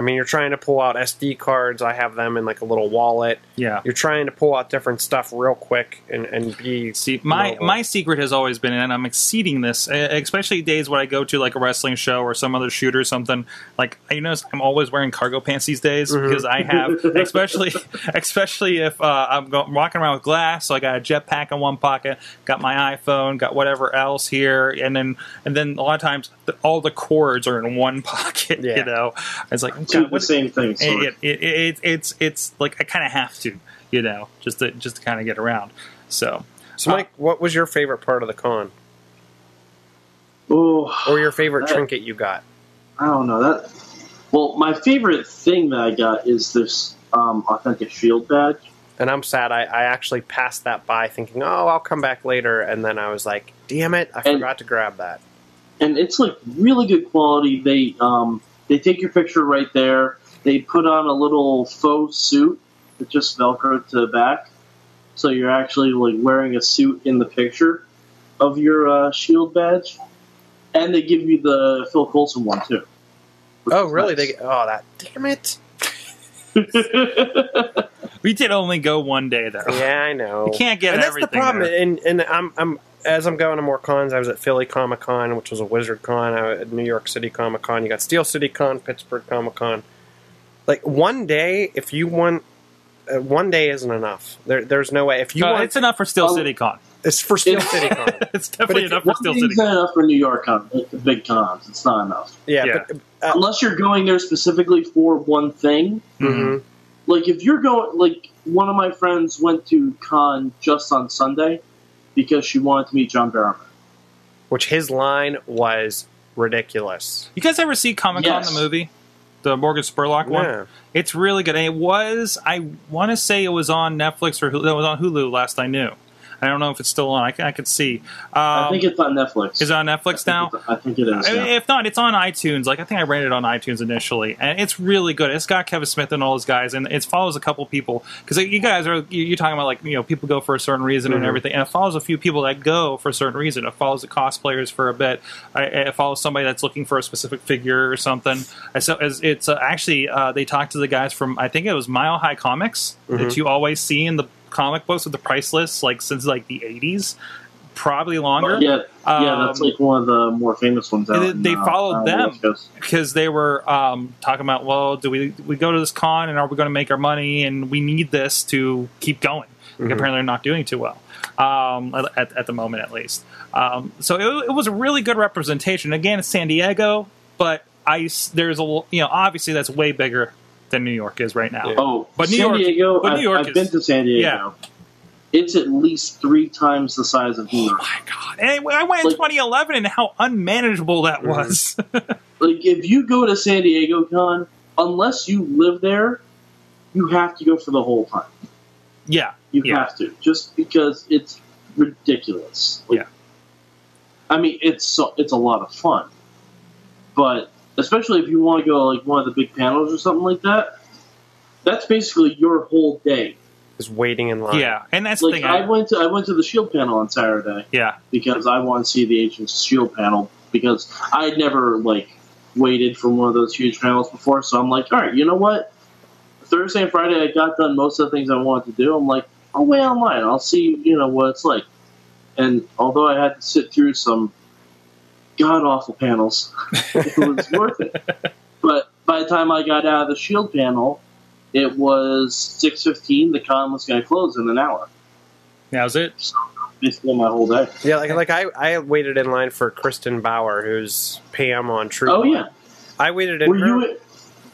Speaker 3: I mean, you're trying to pull out SD cards. I have them in like a little wallet.
Speaker 1: yeah.
Speaker 3: You're trying to pull out different stuff real quick and, and be
Speaker 1: See, my
Speaker 3: mobile.
Speaker 1: my secret has always been, and I'm exceeding this, especially days when I go to like a wrestling show or some other shoot or something. Like you notice, I'm always wearing cargo pants these days
Speaker 3: Mm-hmm.
Speaker 1: because I have, especially especially if uh, I'm go- walking around with glass. So I got a jetpack in one pocket, got my iPhone, got whatever else here, and then and then a lot of times the, all the cords are in one pocket.
Speaker 3: Yeah.
Speaker 1: You know, it's like
Speaker 4: do
Speaker 1: God,
Speaker 4: the same thing. So
Speaker 1: it, it, it, it, it's it's like I kind of have to, you know, just to just to kind of get around. So
Speaker 3: So, Mike, what was your favorite part of the con,
Speaker 4: oh,
Speaker 3: or your favorite
Speaker 4: That-
Speaker 3: trinket you got?
Speaker 4: I don't know that. Well, my favorite thing that I got is this um, authentic shield badge.
Speaker 3: And I'm sad. I, I actually passed that by, thinking, "Oh, I'll come back later," and then I was like, "Damn it, I
Speaker 4: And-
Speaker 3: forgot to grab that."
Speaker 4: and it's like really good quality. They um, they take your picture right there. They put on a little faux suit that just velcro to the back, so you're actually like wearing a suit in the picture of your uh, shield badge. And they give you the Phil Coulson one too.
Speaker 3: Oh, really?
Speaker 4: nice.
Speaker 3: They oh that damn it.
Speaker 1: we did only go one day though.
Speaker 3: Yeah, I know.
Speaker 1: You can't get
Speaker 3: and that's
Speaker 1: everything.
Speaker 3: the problem.
Speaker 1: there.
Speaker 3: And and I'm I'm as I'm going to more cons. I was at Philly Comic Con, which was a Wizard Con. I was at New York City Comic Con. You got Steel City Con, Pittsburgh Comic Con. Like one day, if you want, uh, one day isn't enough. There, there's no way. If you
Speaker 1: No,
Speaker 3: want,
Speaker 1: it's enough for Steel
Speaker 4: Oh.
Speaker 1: City Con.
Speaker 3: it's for Steel City Con.
Speaker 1: it's definitely enough for Steel
Speaker 4: day's
Speaker 1: City.
Speaker 4: not enough for New York Con, like the big cons. It's not enough.
Speaker 3: Yeah,
Speaker 1: Yeah.
Speaker 3: but uh,
Speaker 4: Unless you're going there specifically for one thing.
Speaker 3: mhm.
Speaker 4: Like if you're going, like one of my friends went to con just on Sunday because she wanted to meet John Barrowman.
Speaker 3: which his line was ridiculous.
Speaker 1: You guys ever see Comic Con
Speaker 4: Yes.
Speaker 1: the movie, the Morgan Spurlock one?
Speaker 3: Yeah.
Speaker 1: It's really good. And it was. I want to say it was on Netflix or Hulu. It was on Hulu last I knew. I don't know if it's still on. I, can, I could see. Um,
Speaker 4: I think it's on Netflix.
Speaker 1: is it on Netflix now?
Speaker 4: I think, I think it is. Yeah.
Speaker 1: If not, it's on iTunes. Like I think I rented it on iTunes initially, and it's really good. It's got Kevin Smith and all those guys, and it follows a couple people because you guys are you- you're talking about like you know people go for a certain reason and
Speaker 3: Mhm.
Speaker 1: everything, and it follows a few people that go for a certain reason. It follows the cosplayers for a bit. It follows somebody that's looking for a specific figure or something. And so it's uh, actually uh, they talked to the guys from I think it was Mile High Comics that
Speaker 3: Mhm.
Speaker 1: you always see in the comic books with the price lists like since like the 80s probably longer
Speaker 4: yeah, yeah, that's
Speaker 1: Um,
Speaker 4: like one of the more famous ones. Out
Speaker 1: they- they
Speaker 4: uh,
Speaker 1: followed
Speaker 4: on the
Speaker 1: them. Because they were um, talking about, well, do we we go to this con and are we going to make our money and we need this to keep going?
Speaker 3: Mhm.
Speaker 1: Apparently, they're not doing too well um, at, at the moment, at least. Um, so it, it was a really good representation. Again, it's San Diego, but I s- there's a l- you know obviously that's way bigger than New York is right now.
Speaker 3: Yeah.
Speaker 4: Oh,
Speaker 1: But New
Speaker 4: San
Speaker 1: York-
Speaker 4: Diego.
Speaker 1: but New
Speaker 4: I've,
Speaker 1: York
Speaker 4: I've
Speaker 1: is-
Speaker 4: been to San Diego.
Speaker 1: Yeah.
Speaker 4: It's at least three times the size of New
Speaker 1: Oh
Speaker 4: York.
Speaker 1: my god! And I went in 2011, and how unmanageable that
Speaker 3: Mhm.
Speaker 1: was.
Speaker 4: Like if you go to San Diego Con, unless you live there, you have to go for the whole time.
Speaker 1: yeah,
Speaker 4: You
Speaker 1: Yeah.
Speaker 4: have to, just because it's ridiculous. Like,
Speaker 1: Yeah.
Speaker 4: I mean, it's so, it's a lot of fun, but especially if you want to go like one of the big panels or something like that, that's basically your whole day.
Speaker 3: Is waiting in line.
Speaker 1: yeah, and that's the
Speaker 4: Like
Speaker 1: thing.
Speaker 4: I
Speaker 1: I,
Speaker 4: went to I went to the Shield panel on Saturday
Speaker 1: yeah,
Speaker 4: because I want to see the Agents Shield panel because I'd never like waited for one of those huge panels before. So I'm like, all right, you know what? Thursday and Friday, I got done most of the things I wanted to do. I'm like, I'll wait online. I'll see, you know, what it's like. And although I had to sit through some god awful panels, it was worth it. But by the time I got out of the Shield panel, it was six fifteen. The con was going to close in an hour.
Speaker 1: that was it.
Speaker 4: So basically, my whole day.
Speaker 3: Yeah, like like I, I waited in line for Kristin Bauer, who's Pam on True.
Speaker 4: Oh
Speaker 3: Blood.
Speaker 4: yeah.
Speaker 3: I waited in
Speaker 4: Were
Speaker 3: her.
Speaker 4: you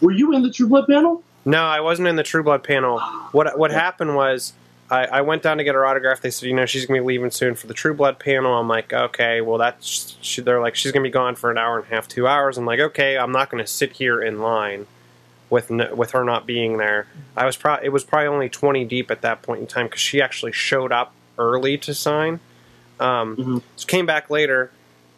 Speaker 4: were you in the True Blood panel?
Speaker 3: No, I wasn't in the True Blood panel. What what happened was I, I went down to get her autograph. They said, you know, she's gonna be leaving soon for the True Blood panel. I'm like, okay, well that's she, they're like she's gonna be gone for an hour and a half, two hours. I'm like, okay, I'm not gonna sit here in line with no, with her not being there. I was pro- it was probably only 20 deep at that point in time because she actually showed up early to sign. Um,
Speaker 4: Mhm.
Speaker 3: So came back later,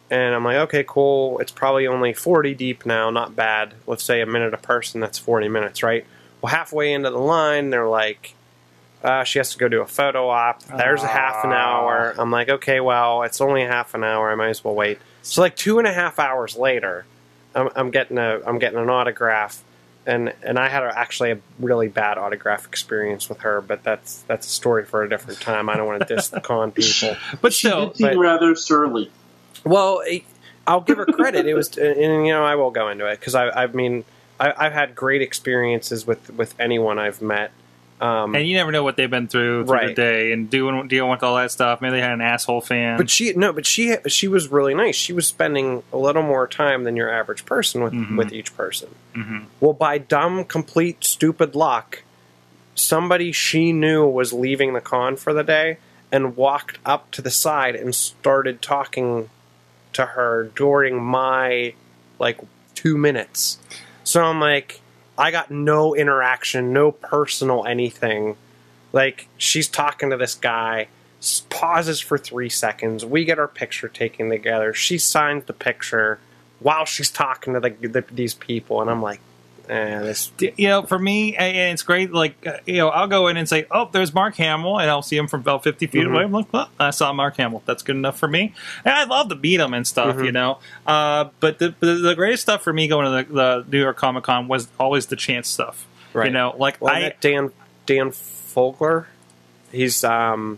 Speaker 3: and I'm like, okay, cool. It's probably only 40 deep now. Not bad. Let's say a minute a person. That's 40 minutes, right? Well, halfway into the line, they're like, uh, she has to go do a photo op. There's a half an hour. I'm like, okay, well, it's only a half an hour. I might as well wait. So like two and a half hours later, I'm, I'm getting a I'm getting an autograph, and and I had a, actually a really bad autograph experience with her, but that's that's a story for a different time. I don't want to diss the con people.
Speaker 1: But
Speaker 4: She
Speaker 1: still,
Speaker 4: did seem rather surly.
Speaker 3: Well, I'll give her credit. It was, and you know, I will go into it because I, I mean, I, I've had great experiences with with anyone I've met. Um,
Speaker 1: and you never know what they've been through through the day and doing dealing with all that stuff. Maybe they had an asshole fan.
Speaker 3: but she no, but she she was really nice. She was spending a little more time than your average person with
Speaker 1: Mhm.
Speaker 3: with each person.
Speaker 1: Mhm.
Speaker 3: Well, by dumb, complete, stupid luck, somebody she knew was leaving the con for the day and walked up to the side and started talking to her during my like two minutes. So I'm like, I got no interaction, no personal anything. Like she's talking to this guy, pauses for three seconds. We get our picture taken together. She signs the picture while she's talking to the, the, these people, and I'm like, eh, this.
Speaker 1: You know, for me, and it's great. Like, uh, you know, I'll go in and say, "Oh, there's Mark Hamill," and I'll see him from about 50 feet
Speaker 3: Mhm.
Speaker 1: away. I'm like, "Oh, I saw Mark Hamill. That's good enough for me." And I love to beat him and stuff,
Speaker 3: Mhm.
Speaker 1: you know. Uh, but the, the the greatest stuff for me going to the, the New York Comic Con was always the chance stuff.
Speaker 3: Right.
Speaker 1: You know, like
Speaker 3: Well,
Speaker 1: I
Speaker 3: Dan Dan Fogler, he's um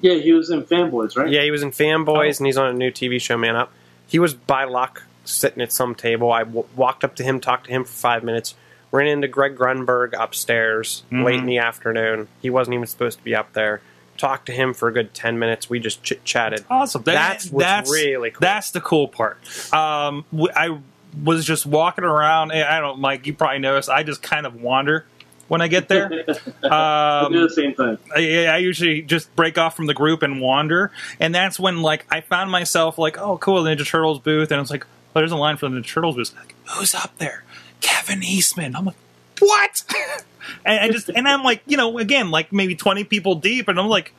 Speaker 4: Yeah, he was in Fanboys, right?
Speaker 3: yeah he was in Fanboys
Speaker 1: Oh.
Speaker 3: and he's on a new TV show Man Up. He was by luck sitting at some table. I w- walked up to him, talked to him for five minutes. Ran into Greg Grunberg upstairs
Speaker 1: Mhm.
Speaker 3: late in the afternoon. He wasn't even supposed to be up there. Talked to him for a good ten minutes. We just chit chatted.
Speaker 1: awesome. That-
Speaker 3: That's what's
Speaker 1: that's
Speaker 3: really cool.
Speaker 1: That's the cool part. Um, w- I was just walking around. I don't, Mike. You probably noticed. I just kind of wander when I get there.
Speaker 4: I do
Speaker 1: Um,
Speaker 4: the same thing.
Speaker 1: I, I usually just break off from the group and wander, and that's when like I found myself like, oh, cool, Ninja Turtles booth, and it's like, there's a line for the Turtles booth. Like, Who's up there? Kevin Eastman. I'm like, what? and I just and I'm like, you know, again, like maybe 20 people deep, and I'm like.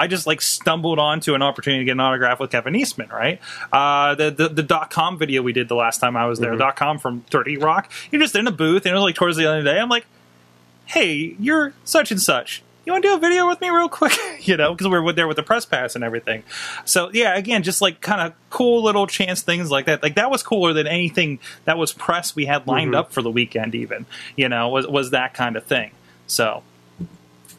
Speaker 1: I just like stumbled onto an opportunity to get an autograph with Kevin Eastman, right? Uh, the, the the dot com video we did the last time I was there,
Speaker 3: Mhm.
Speaker 1: dot com from Thirty Rock. You're just in a booth, and it was like towards the end of the day. I'm like, hey, you're such and such. You want to do a video with me real quick? you know, because we were there with the press pass and everything. So yeah, again, just like kind of cool little chance things like that. Like that was cooler than anything that was press we had lined
Speaker 3: Mhm.
Speaker 1: up for the weekend. Even you know, was was that kind of thing. So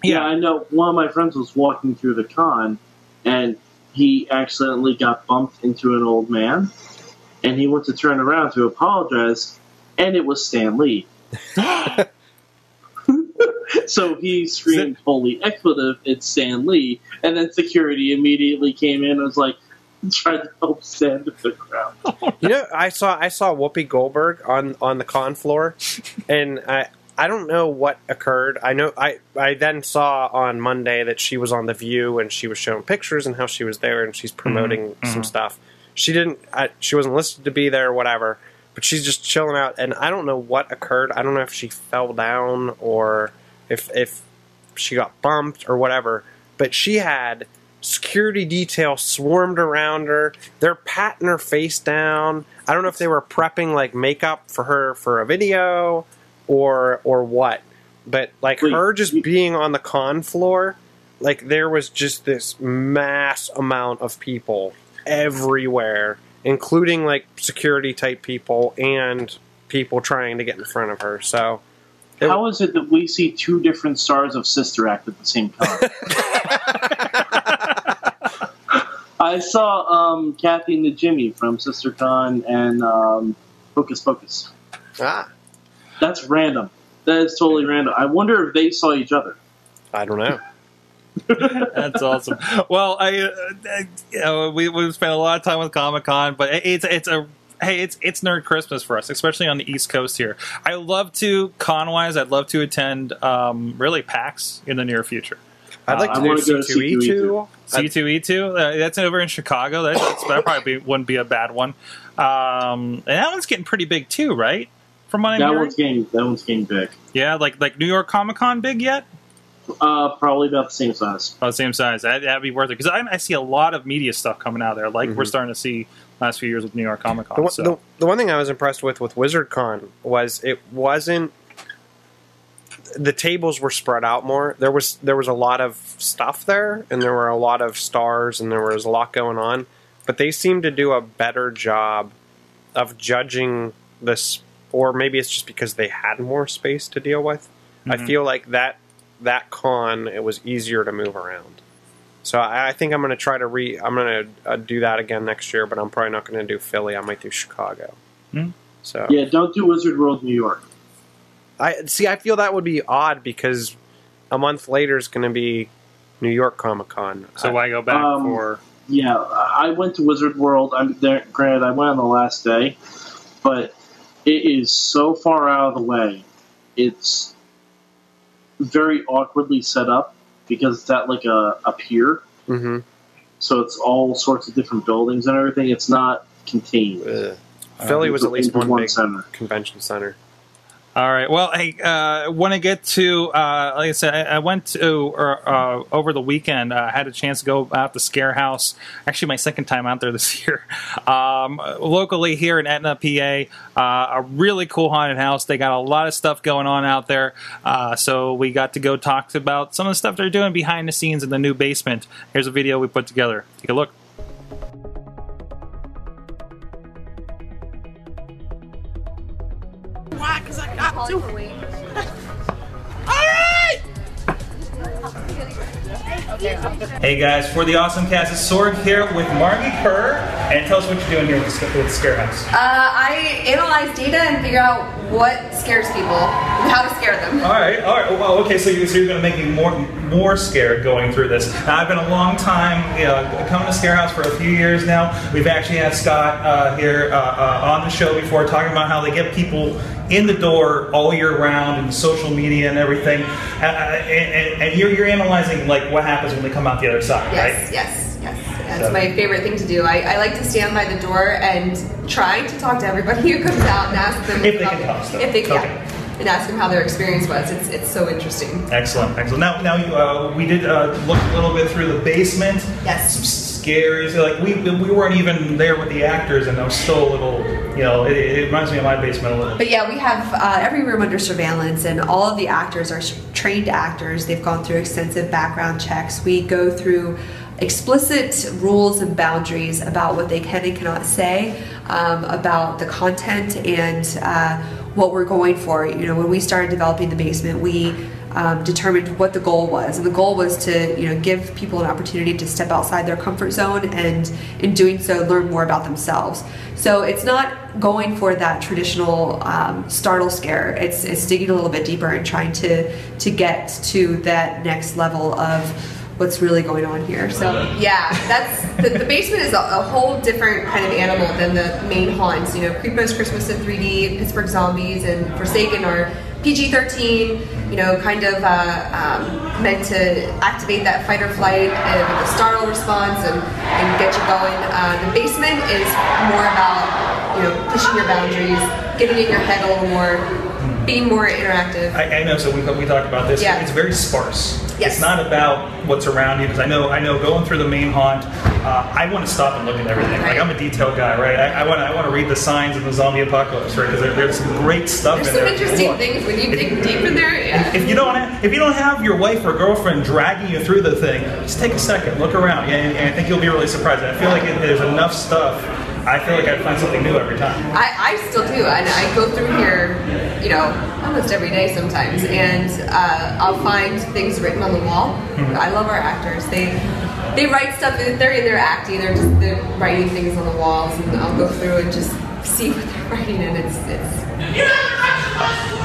Speaker 4: Yeah.
Speaker 1: yeah,
Speaker 4: I know one of my friends was walking through the con and he accidentally got bumped into an old man and he went to turn around to apologize and it was Stan Lee. So he screamed holy expletive, it's Stan Lee, and then security immediately came in and was like, tried to help Stan to the ground.
Speaker 3: You know, I saw I saw Whoopi Goldberg on on the con floor, and I I don't know what occurred. I know I I then saw on Monday that she was on the View and she was showing pictures and how she was there and she's mm-hmm. promoting some mm-hmm. stuff. She didn't. I, she wasn't listed to be there, or whatever. But she's just chilling out, and I don't know what occurred. I don't know if she fell down or if if she got bumped or whatever. But she had security detail swarmed around her. They're patting her face down. I don't know if they were prepping like makeup for her for a video or or what. But like
Speaker 4: Wait,
Speaker 3: her just being on the con floor, like there was just this mass amount of people everywhere, including like security type people and people trying to get in front of her. So
Speaker 4: How is it that we see two different stars of Sister Act at the same time? I saw um, Kathy Najimy from Sister Con and um, Hocus Pocus.
Speaker 3: ah,
Speaker 4: That's random. That is totally random. I wonder if they saw each other.
Speaker 3: I don't know.
Speaker 1: That's awesome. Well, I, uh, I you know, we we spent a lot of time with Comic Con, but it- it's it's a hey, it's it's nerd Christmas for us, especially on the East Coast here. I love to con wise. I'd love to attend um, really PAX in the near future.
Speaker 3: I'd like
Speaker 4: Uh,
Speaker 3: to
Speaker 4: I
Speaker 3: do
Speaker 4: wanna go to
Speaker 3: C2E2.
Speaker 1: C two E two. That's over in Chicago. That, that's, that probably be, wouldn't be a bad one. Um, and that one's getting pretty big too, right? From what I'm
Speaker 4: That
Speaker 1: hearing.
Speaker 4: one's getting that one's getting big.
Speaker 1: Yeah, like like New York Comic Con big yet?
Speaker 4: Uh, probably about the same size.
Speaker 1: About the same size. That, that'd be worth it because I, I see a lot of media stuff coming out there. Like we're starting to see last few years with New York Comic
Speaker 3: The
Speaker 1: Con.
Speaker 3: one,
Speaker 1: So.
Speaker 3: the, the one thing I was impressed with with WizardCon was it wasn't the tables were spread out more. There was there was a lot of stuff there, and there were a lot of stars, and there was a lot going on. But they seemed to do a better job of judging this, or maybe it's just because they had more space to deal with. I
Speaker 1: Mhm.
Speaker 3: feel like that that con it was easier to move around. So I, I think I'm going to try to re. I'm going to uh, do that again next year, but I'm probably not going to do Philly. I might do Chicago.
Speaker 1: Hmm.
Speaker 3: So
Speaker 4: Yeah, don't do Wizard World New York.
Speaker 3: I see. I feel that would be odd because a month later is going to be New York Comic Con.
Speaker 1: So why go back
Speaker 4: Um,
Speaker 1: for?
Speaker 4: Yeah, I went to Wizard World. I'm there. Granted, I went on the last day, but it is so far out of the way. It's very awkwardly set up because it's at like a, a pier,
Speaker 3: hmm
Speaker 4: so it's all sorts of different buildings and everything. It's not contained.
Speaker 3: Philly was at least
Speaker 4: into
Speaker 3: one big
Speaker 4: center.
Speaker 3: convention center.
Speaker 1: All right. Well, hey, uh, want to get to? Uh, like I said, I, I went to uh, over the weekend. I had a chance to go out to Scare House. Actually, my second time out there this year. Um, locally here in Etna, PA, uh, a really cool haunted house. They got a lot of stuff going on out there. Uh, so we got to go talk about some of the stuff they're doing behind the scenes in the new basement. Here's a video we put together. Take a look.
Speaker 2: Because I.
Speaker 1: Hey guys, for the awesome cast, it's Sorg here with Margee Kerr, and tell us what you're doing here with, the, with Scare House.
Speaker 5: Uh, I analyze data and figure out what scares people and how to scare them.
Speaker 1: All right, all right. Well, okay, so, you, so you're going to make me more more scared going through this. Now, I've been a long time you know, coming to Scare House for a few years now. We've actually had Scott uh, here uh, uh, on the show before talking about how they get people in the door all year round and social media and everything. Uh, and, and you're, you're analyzing like what happens when they come out the other side,
Speaker 5: Yes,
Speaker 1: right?
Speaker 5: yes, yes. That's my favorite thing to do. I, I like to stand by the door and try to talk to everybody who comes out and ask them
Speaker 1: If they can talk still.
Speaker 5: If they can,
Speaker 1: Okay.
Speaker 5: and ask them how their experience was. It's it's so interesting.
Speaker 1: Excellent, excellent. Now, now you, uh, we did uh, look a little bit through the basement.
Speaker 5: Yes.
Speaker 1: Some scary. so, Like we we weren't even there with the actors, and I was still a little. You know, it, it reminds me of my basement a little.
Speaker 5: But yeah, we have uh, every room under surveillance, and all of the actors are trained actors. They've gone through extensive background checks. We go through explicit rules and boundaries about what they can and cannot say, um, about the content and uh, what we're going for. You know, when we started developing the basement, we um, determined what the goal was, and the goal was to you know give people an opportunity to step outside their comfort zone, and in doing so, learn more about themselves. So it's not going for that traditional um, startle scare. It's it's digging a little bit deeper and trying to to get to that next level of what's really going on here. So yeah, that's the, the basement is a, a whole different kind of animal than the main haunts. You know, Creepos Christmas in 3D, Pittsburgh Zombies, and Forsaken are PG-13. You know, kind of uh, um, meant to activate that fight or flight and the startle response and, and get you going. Uh, the basement is more about you know pushing your boundaries, getting in your head a little more, being more interactive.
Speaker 1: I, I know. So we, we talked about this.
Speaker 5: Yeah.
Speaker 1: It's very sparse.
Speaker 5: Yes.
Speaker 1: It's not about what's around you because I know I know going through the main haunt, uh, I want to stop and look at everything. Like I'm a detail guy, right? I, want to I want to read the signs of the zombie apocalypse, right? Because there, there's some great stuff
Speaker 5: There's
Speaker 1: in
Speaker 5: some
Speaker 1: there.
Speaker 5: interesting things when you dig deep in there. Yeah.
Speaker 1: If you don't have, if you don't have your wife or girlfriend dragging you through the thing, just take a second, look around, and, and I think you'll be really surprised. I feel like it, there's enough stuff. I feel like I find something new every time.
Speaker 5: I, I still do, and I go through here, you know, almost every day sometimes, and uh, I'll find things written on the wall. I love our actors; they they write stuff. They're in there acting. They're just they're writing things on the walls, and I'll go through and just see what they're writing, and it's it's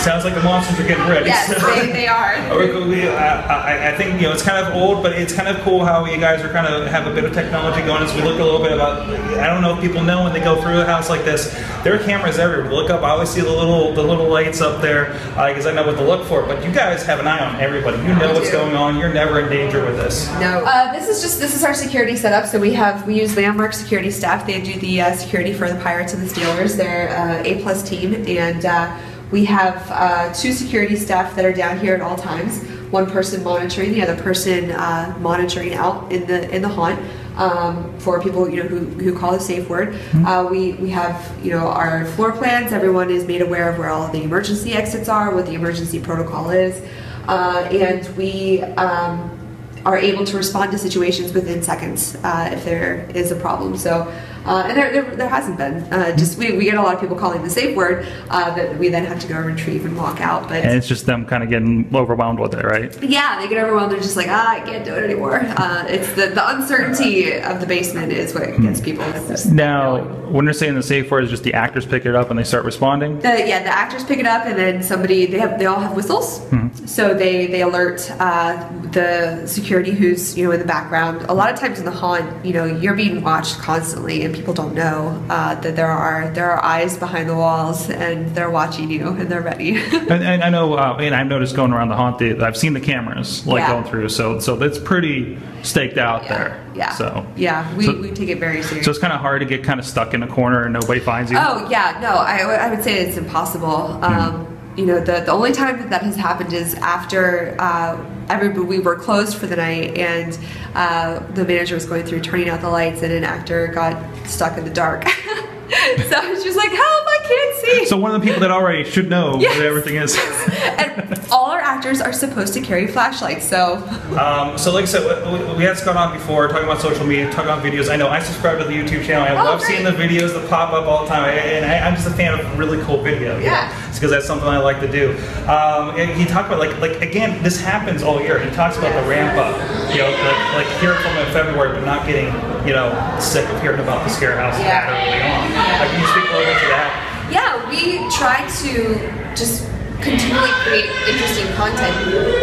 Speaker 1: Sounds like the monsters are getting ready.
Speaker 5: yes, they, they are.
Speaker 1: Or we- we- I, I- I think you know it's kind of old, but it's kind of cool how you guys are kind of have a bit of technology going. As we look a little bit about, I don't know if people know when they go through a house like this, there are cameras everywhere. Look up, I always see the little the little lights up there because I know what to look for. But you guys have an eye on everybody. You know
Speaker 5: We
Speaker 1: what's
Speaker 5: do.
Speaker 1: going on. You're never in danger with this.
Speaker 5: No. Uh, this is just this is our security setup. So we have we use Landmark security staff. They do the uh, security for the Pirates and the Steelers. They're uh, a plus team, and uh, we have uh, two security staff that are down here at all times. One person monitoring, the other person uh, monitoring out in the in the haunt. Um, for people you know who, who call a safe word, uh, we we have you know our floor plans. Everyone is made aware of where all the emergency exits are, what the emergency protocol is, uh, and we um, are able to respond to situations within seconds uh, if there is a problem. So, uh, and there, there, there hasn't been. Uh, just we, we get a lot of people calling the safe word uh, that we then have to go retrieve and walk out. But
Speaker 1: And it's just them kind of getting overwhelmed with it, right?
Speaker 5: yeah, they get overwhelmed. They're just like, ah, I can't do it anymore. Uh, it's the, the uncertainty of the basement is what gets people. It's
Speaker 1: Now, when they're saying the safe word is just the actors pick it up and they start responding.
Speaker 5: The, yeah, the actors pick it up, and then somebody they have they all have whistles, so they they alert uh, the security who's you know in the background. A lot of times in the haunt, you know, you're being watched constantly, people don't know uh, that there are there are eyes behind the walls, and they're watching you, and they're ready.
Speaker 1: And, and I know, uh, and I've noticed going around the haunt, the, I've seen the cameras like
Speaker 5: Yeah.
Speaker 1: going through, so so that's pretty staked out there.
Speaker 5: yeah,
Speaker 1: So
Speaker 5: yeah, we,
Speaker 1: so-
Speaker 5: we take it very seriously.
Speaker 1: So it's kind of hard to get kind of stuck in a corner and nobody finds you.
Speaker 5: Oh yeah, no, I, would- I would say it's impossible. Um, you know, the the only time that that has happened is after uh, everybody we were closed for the night, and uh, the manager was going through turning out the lights, and an actor got stuck in the dark. so she was like, "Help! I can't see."
Speaker 1: So one of the people that already should know
Speaker 5: Yes.
Speaker 1: what everything is.
Speaker 5: and all our actors are supposed to carry flashlights. So
Speaker 1: Um, so like I said, we, we had Scott on before talking about social media, talking about videos. I know I subscribe to the YouTube channel. I
Speaker 5: Oh,
Speaker 1: love
Speaker 5: great.
Speaker 1: seeing the videos that pop up all the time, I- and I, I'm just a fan of really cool video. you
Speaker 5: Yeah.
Speaker 1: It's because that's something I like to do. Um, and he talked about like like again, this happens all year. He talks about the ramp up, you know, like, like hearing from him in February, but not getting you know sick of hearing about the scare house
Speaker 5: Yeah.
Speaker 1: that early on. Like, can you speak a little bit to that?
Speaker 5: Yeah, we try to just continually create interesting content.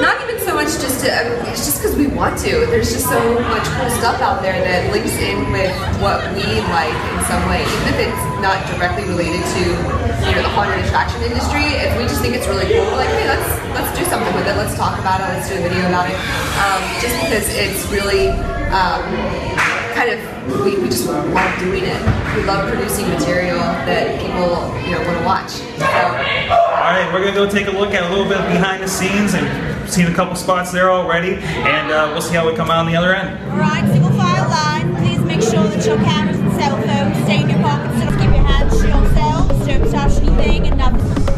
Speaker 5: Not even so much just to, I mean, it's just because we want to. There's just so much cool stuff out there that links in with what we like in some way, even if it's not directly related to you know the haunted attraction industry. If we just think it's really cool, we're like, hey, let's let's do something with it. Let's talk about it. Let's do a video about it. Um, just because it's really. Um, kind of we, we just love doing it. We love producing material that people you know want to watch. So,
Speaker 1: All right, we're gonna go take a look at a little bit behind the scenes and seen a couple spots there already, and uh, we'll see how we come out on the other end.
Speaker 6: Alright, single file line. Please make sure that your cameras and cell phones stay in your pockets. Don't touch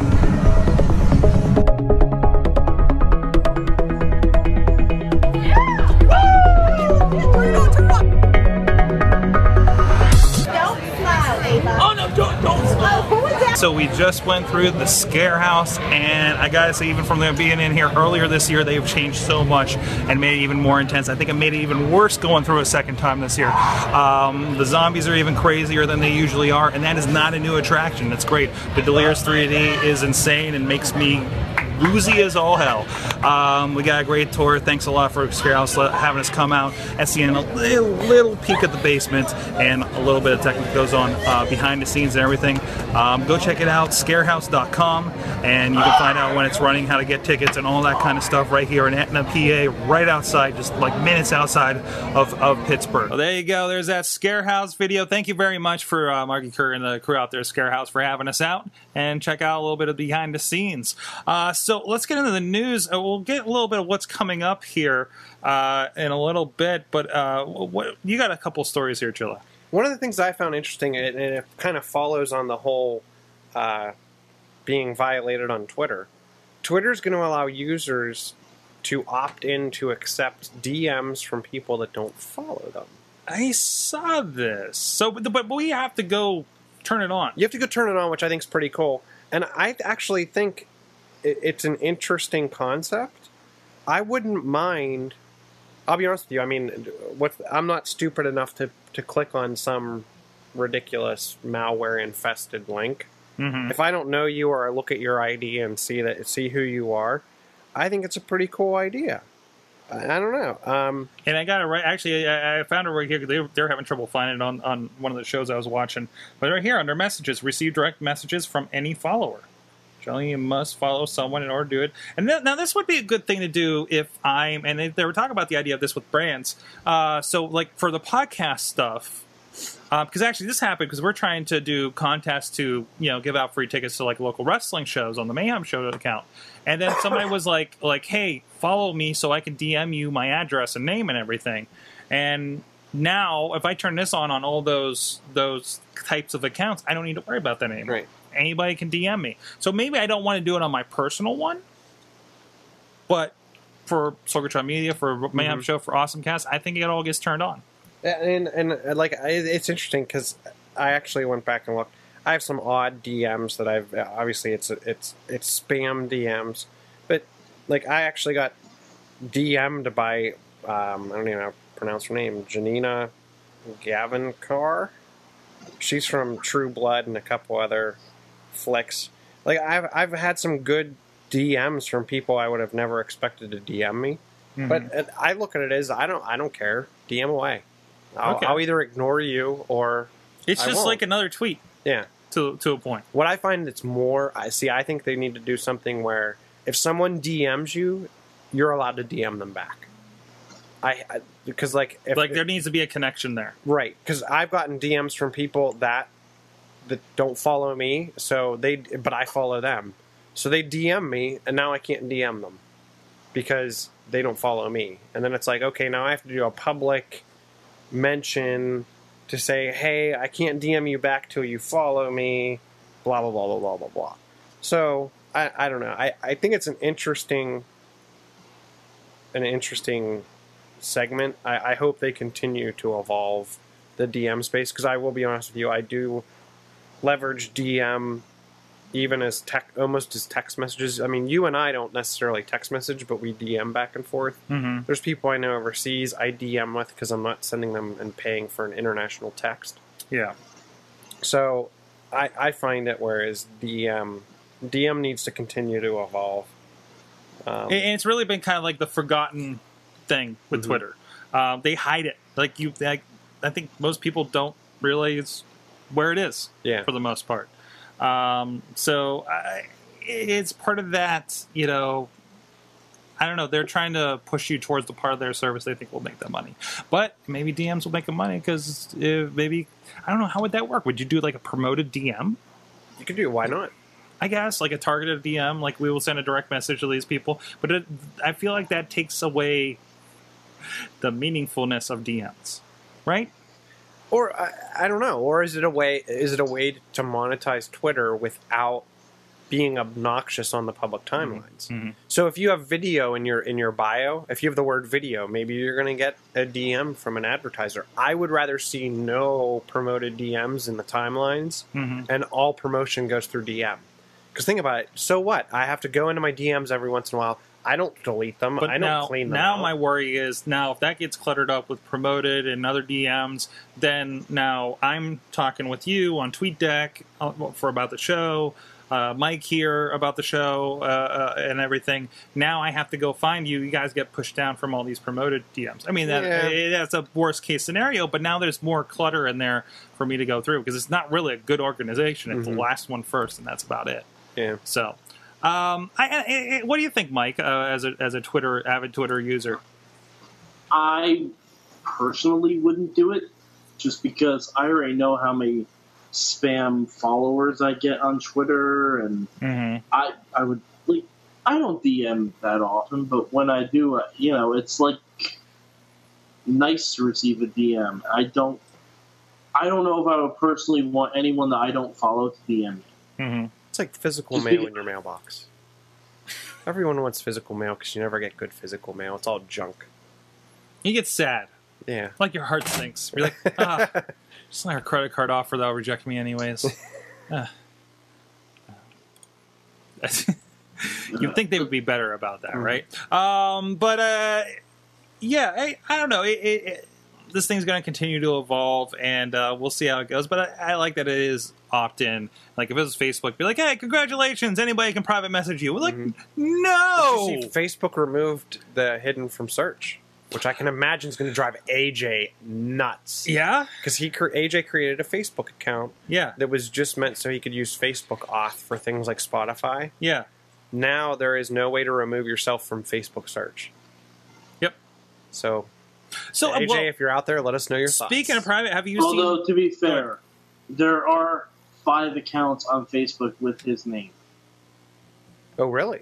Speaker 1: so we just went through the scare house, and I gotta say, even from them being in here earlier this year, they've changed so much and made it even more intense. I think it made it even worse going through a second time this year. Um, the zombies are even crazier than they usually are, and that is not a new attraction. It's great. The Delirious 3D is insane and makes me woozy as all hell. Um, we got a great tour. Thanks a lot for Scarehouse having us come out and seeing a little, little peek at the basement and a little bit of tech that goes on uh, behind the scenes and everything. Um, go check it out, scarehouse.com, and you can find out when it's running, how to get tickets, and all that kind of stuff right here in Etna, PA, right outside, just like minutes outside of, of Pittsburgh. Well, there you go. There's that Scarehouse video. Thank you very much for uh, Margee Kerr and the crew out there at Scarehouse for having us out and check out a little bit of behind the scenes. Uh, so let's get into the news. Uh, we'll get a little bit of what's coming up here uh, in a little bit, but uh, what you got a couple stories here, Chilla.
Speaker 3: One of the things I found interesting, and it kind of follows on the whole uh, being violated on Twitter. Twitter is going to allow users to opt in to accept DMs from people that don't follow them.
Speaker 1: I saw this. So, but, but we have to go turn it on.
Speaker 3: You have to go turn it on, which I think is pretty cool. And I actually think it's an interesting concept. I wouldn't mind. I'll be honest with you. I mean, what I'm not stupid enough to to click on some ridiculous malware infested link.
Speaker 1: Mhm.
Speaker 3: If I don't know you or I look at your ID and see that see who you are, I think it's a pretty cool idea. I, I don't know. Um,
Speaker 1: And I got it right. Actually, I, I found it right here. They, they're having trouble finding it on, on one of the shows I was watching. But right here under messages, receive direct messages from any follower. Generally, you must follow someone in order to do it. And th- now, this would be a good thing to do if I'm. And they, they were talking about the idea of this with brands. Uh, so, like for the podcast stuff, because actually this happened because we're trying to do contests to you know give out free tickets to like local wrestling shows on the Mayhem Show account, and then somebody was like like hey follow me so I can DM you my address and name and everything, and now if I turn this on on all those those types of accounts, I don't need to worry about that anymore.
Speaker 3: Right.
Speaker 1: Anybody can DM me, so maybe I don't want to do it on my personal one, but for Sorgatron Media, for Mayhem
Speaker 3: Mhm.
Speaker 1: Show, for Awesome Cast, I think it all gets turned on.
Speaker 3: and and uh, like it's interesting because I actually went back and looked. I have some odd DMs that I've obviously it's it's it's spam DMs, but like I actually got DM'd by um, I don't even know pronounce her name Janina Gavankar. She's from True Blood and a couple other flicks. Like I've I've had some good DMs from people I would have never expected to DM me. But uh, I look at it as I don't I don't care. DM away. I'll,
Speaker 1: Okay.
Speaker 3: I'll either ignore you or
Speaker 1: It's
Speaker 3: I
Speaker 1: just
Speaker 3: won't.
Speaker 1: like another tweet
Speaker 3: yeah.
Speaker 1: to to a point.
Speaker 3: What I find that's more I see. I think they need to do something where if someone DMs you, you're allowed to DM them back. I, because like if,
Speaker 1: like there needs to be a connection there.
Speaker 3: right because I've gotten DMs from people that that don't follow me, so they but I follow them, so they DM me and now I can't DM them because they don't follow me, and then it's like okay now I have to do a public mention to say hey I can't DM you back till you follow me, blah blah blah blah blah blah blah. So I I don't know I I think it's an interesting an interesting segment. I, I hope they continue to evolve the DM space because I will be honest with you, I do leverage DM even as tech, almost as text messages. I mean, you and I don't necessarily text message, but we DM back and forth.
Speaker 1: Mm-hmm.
Speaker 3: There's people I know overseas I DM with because I'm not sending them and paying for an international text.
Speaker 1: Yeah.
Speaker 3: So I, I find it whereas DM DM needs to continue to evolve. Um,
Speaker 1: And and it's really been kind of like the forgotten thing with
Speaker 3: Mhm.
Speaker 1: Twitter. Um, they hide it. Like you, like, I think most people don't realize where it is
Speaker 3: yeah.
Speaker 1: for the most part. Um, so I, it's part of that. You know, I don't know. They're trying to push you towards the part of their service they think will make them money. But maybe DMs will make them money because maybe I don't know how would that work. Would you do like a promoted DM?
Speaker 3: You could do. Why not?
Speaker 1: I guess like a targeted DM, like we will send a direct message to these people. But it, I feel like that takes away the meaningfulness of DMs, right?
Speaker 3: Or I, I don't know. Or is it a way? Is it a way to monetize Twitter without being obnoxious on the public
Speaker 1: Mm-hmm.
Speaker 3: timelines. So if you have video in your in your bio, if you have the word video, maybe you're going to get a DM from an advertiser. I would rather see no promoted DMs in the timelines,
Speaker 1: Mm-hmm.
Speaker 3: and all promotion goes through DM. Because think about it. So what? I have to go into my DMs every once in a while. I don't delete them.
Speaker 1: But
Speaker 3: I don't
Speaker 1: now,
Speaker 3: clean them.
Speaker 1: now
Speaker 3: out.
Speaker 1: my worry is now if that gets cluttered up with promoted and other DMs, then now I'm talking with you on TweetDeck uh, for about the show. Uh, Mike here about the show uh, uh, and everything. Now I have to go find you. You guys get pushed down from all these promoted DMs. I mean, that,
Speaker 3: Yeah.
Speaker 1: that's a worst case scenario, but now there's more clutter in there for me to go through because it's not really a good organization. It's
Speaker 3: Mhm.
Speaker 1: the last one first, and that's about it.
Speaker 3: yeah.
Speaker 1: So, um, I, I, I- what do you think, Mike, uh, as a as a Twitter avid Twitter user?
Speaker 4: I personally wouldn't do it just because I already know how many spam followers I get on Twitter, and
Speaker 1: Mm-hmm.
Speaker 4: I I would like I don't DM that often, but when I do, uh, you know, it's like nice to receive a DM. I don't. I don't know if I would personally want anyone that I don't follow to DM me.
Speaker 1: Mm-hmm.
Speaker 3: Like physical mail in your mailbox. Everyone wants physical mail because you never get good physical mail. It's all junk.
Speaker 1: You get sad,
Speaker 3: Yeah.
Speaker 1: like your heart sinks. You're like, ah, just like a credit card offer that'll reject me anyways. Ah. You'd think they would be better about that, right? Um, but uh, yeah, I, I don't know. It, it, it, this thing's going to continue to evolve, and uh, we'll see how it goes. But I, I like that it is opt in. Like if it was Facebook, be like, "Hey, congratulations! Anybody can private message you." We're like,
Speaker 3: Mhm.
Speaker 1: no.
Speaker 3: You see Facebook removed the hidden from search, which I can imagine is going to drive AJ nuts.
Speaker 1: Yeah,
Speaker 3: Because he cre- AJ created a Facebook account
Speaker 1: yeah,
Speaker 3: that was just meant so he could use Facebook auth for things like Spotify.
Speaker 1: yeah.
Speaker 3: Now there is no way to remove yourself from Facebook search.
Speaker 1: Yep.
Speaker 3: So,
Speaker 1: So, uh,
Speaker 3: AJ,
Speaker 1: well,
Speaker 3: if you're out there, let us know your
Speaker 1: speaking of
Speaker 3: thoughts.
Speaker 1: private, have you seen
Speaker 4: Although
Speaker 1: seen?
Speaker 4: to be fair, there are five accounts on Facebook with his name.
Speaker 3: oh, really?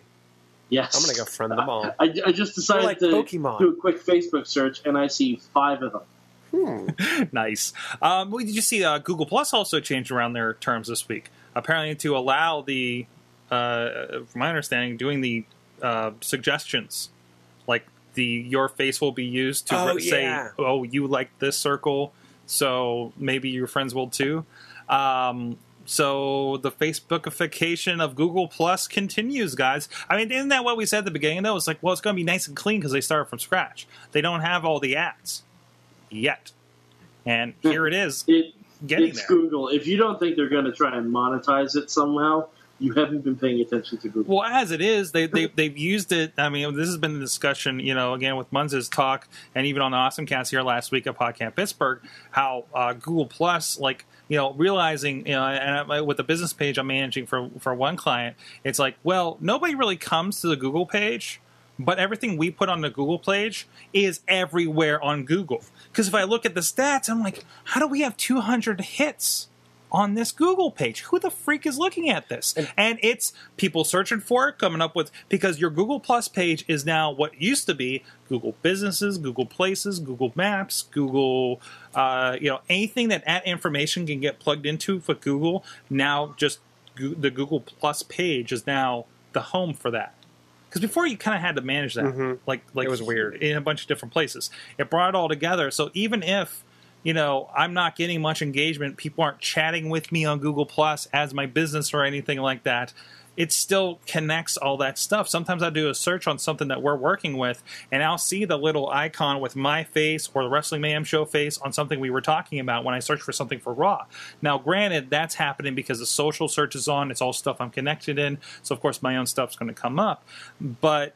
Speaker 4: Yes,
Speaker 3: I'm gonna go friend them all.
Speaker 4: I, I just decided
Speaker 3: like
Speaker 4: to
Speaker 3: Pokemon.
Speaker 4: do a quick Facebook search, and I see five of them.
Speaker 3: Hmm.
Speaker 1: nice. Um, well, did you see uh, Google Plus also changed around their terms this week? Apparently, to allow the, uh, from my understanding, doing the uh, suggestions, like the your face will be used to
Speaker 3: Oh,
Speaker 1: re- say, "Oh, you like this circle, so maybe your friends will too." Um, so the Facebookification of Google Plus continues, guys. I mean, isn't that what we said at the beginning? Though it's like, well, it's going to be nice and clean because they started from scratch. They don't have all the ads yet, and here it is,
Speaker 4: It,
Speaker 1: getting
Speaker 4: it's
Speaker 1: there.
Speaker 4: Google. If you don't think they're going to try and monetize it somehow, you haven't been paying attention to Google.
Speaker 1: Well, as it is, they, they they've used it. I mean, this has been the discussion, you know, again with Munz's talk, and even on the Awesome Cast here last week at Podcast Pittsburgh, how uh, Google Plus, like you know, realizing, you know, and I, with the business page I'm managing for for one client, it's like, well, nobody really comes to the Google page. But everything we put on the Google page is everywhere on Google. Because if I look at the stats, I'm like, how do we have 200 hits on this Google page. Who the freak is looking at this? And it's people searching for it, coming up with because your Google Plus page is now what used to be Google Businesses, Google Places, Google Maps, Google, uh, you know, anything that that information can get plugged into for Google. Now, just the Google Plus page is now the home for that. Because before you kind of had to manage that,
Speaker 3: Mhm.
Speaker 1: like like
Speaker 3: It was weird.
Speaker 1: in a bunch of different places. It brought it all together. So even if you know I'm not getting much engagement, people aren't chatting with me on Google Plus as my business or anything like that. It still connects all that stuff. Sometimes I do a search on something that we're working with, and I'll see the little icon with my face or the Wrestling Mayhem Show face on something we were talking about when I search for something for Raw. Now, granted, that's happening because the social search is on. It's all stuff I'm connected in, so of course my own stuff's going to come up. But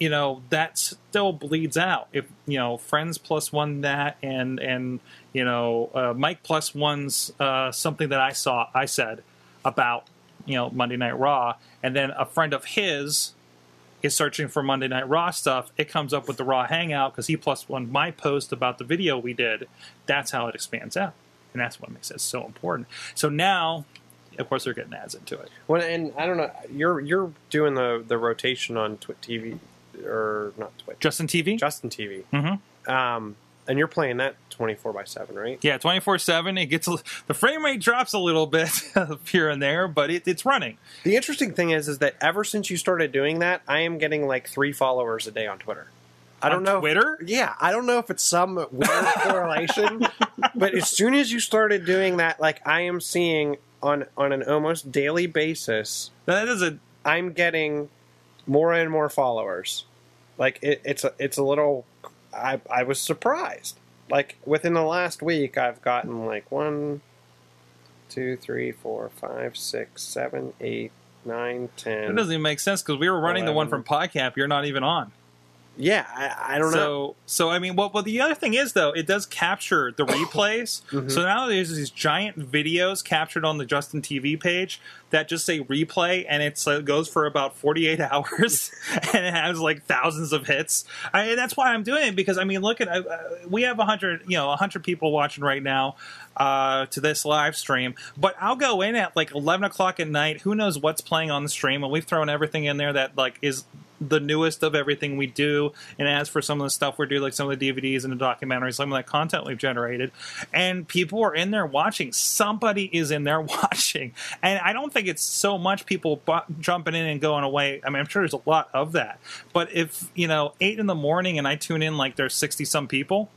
Speaker 1: you know that still bleeds out. If you know friends plus one that and and you know uh, mike plus one's uh, something that i saw i said about you know monday night raw. And then a friend of his is searching for monday night raw stuff. It comes up with the raw hangout because he plus one my post about the video we did. That's how it expands out. And that's what makes it so important. So now of course they're getting ads into it.
Speaker 3: Well, and I don't know. You're you're doing the the rotation on Twit TV or not Twitch,
Speaker 1: justin tv
Speaker 3: Justin TV.
Speaker 1: Mm-hmm.
Speaker 3: Um, and you're playing that 24 by 7, right?
Speaker 1: Yeah, twenty four seven. It gets a, the frame rate drops a little bit here and there, but it, it's running.
Speaker 3: The interesting thing is, is that ever since you started doing that, I am getting like three followers a day on Twitter. I don't
Speaker 1: On
Speaker 3: know. if-
Speaker 1: Twitter?
Speaker 3: yeah, I don't know if it's some weird correlation, but as soon as you started doing that, like I am seeing on on an almost daily basis,
Speaker 1: That is a
Speaker 3: I'm getting more and more followers. Like it, it's a it's a little. I I was surprised. Like within the last week, I've gotten like one, two, three, four, five, six, seven, eight, nine, ten.
Speaker 1: It doesn't even make sense because we were running the one from. PodCap. You're not even on.
Speaker 3: Yeah, I, I don't
Speaker 1: so,
Speaker 3: know.
Speaker 1: So I mean, what? Well, the other thing is though, it does capture the replays.
Speaker 3: Mm-hmm.
Speaker 1: So now there's these giant videos captured on the Justin TV page that just say replay, and it's, uh, it goes for about 48 hours, and it has like thousands of hits. I, and that's why I'm doing it because I mean, look at uh, we have 100, you know, 100 people watching right now uh, to this live stream. But I'll go in at like 11 o'clock at night. Who knows what's playing on the stream? And we've thrown everything in there that like is the newest of everything we do. And as for some of the stuff we do, like some of the DVDs and the documentaries, some of that content we've generated, and people are in there watching. Somebody is in there watching, and I don't think it's so much people jumping in and going away. I mean, I'm sure there's a lot of that, but if you know eight in the morning and I tune in like there's sixty some people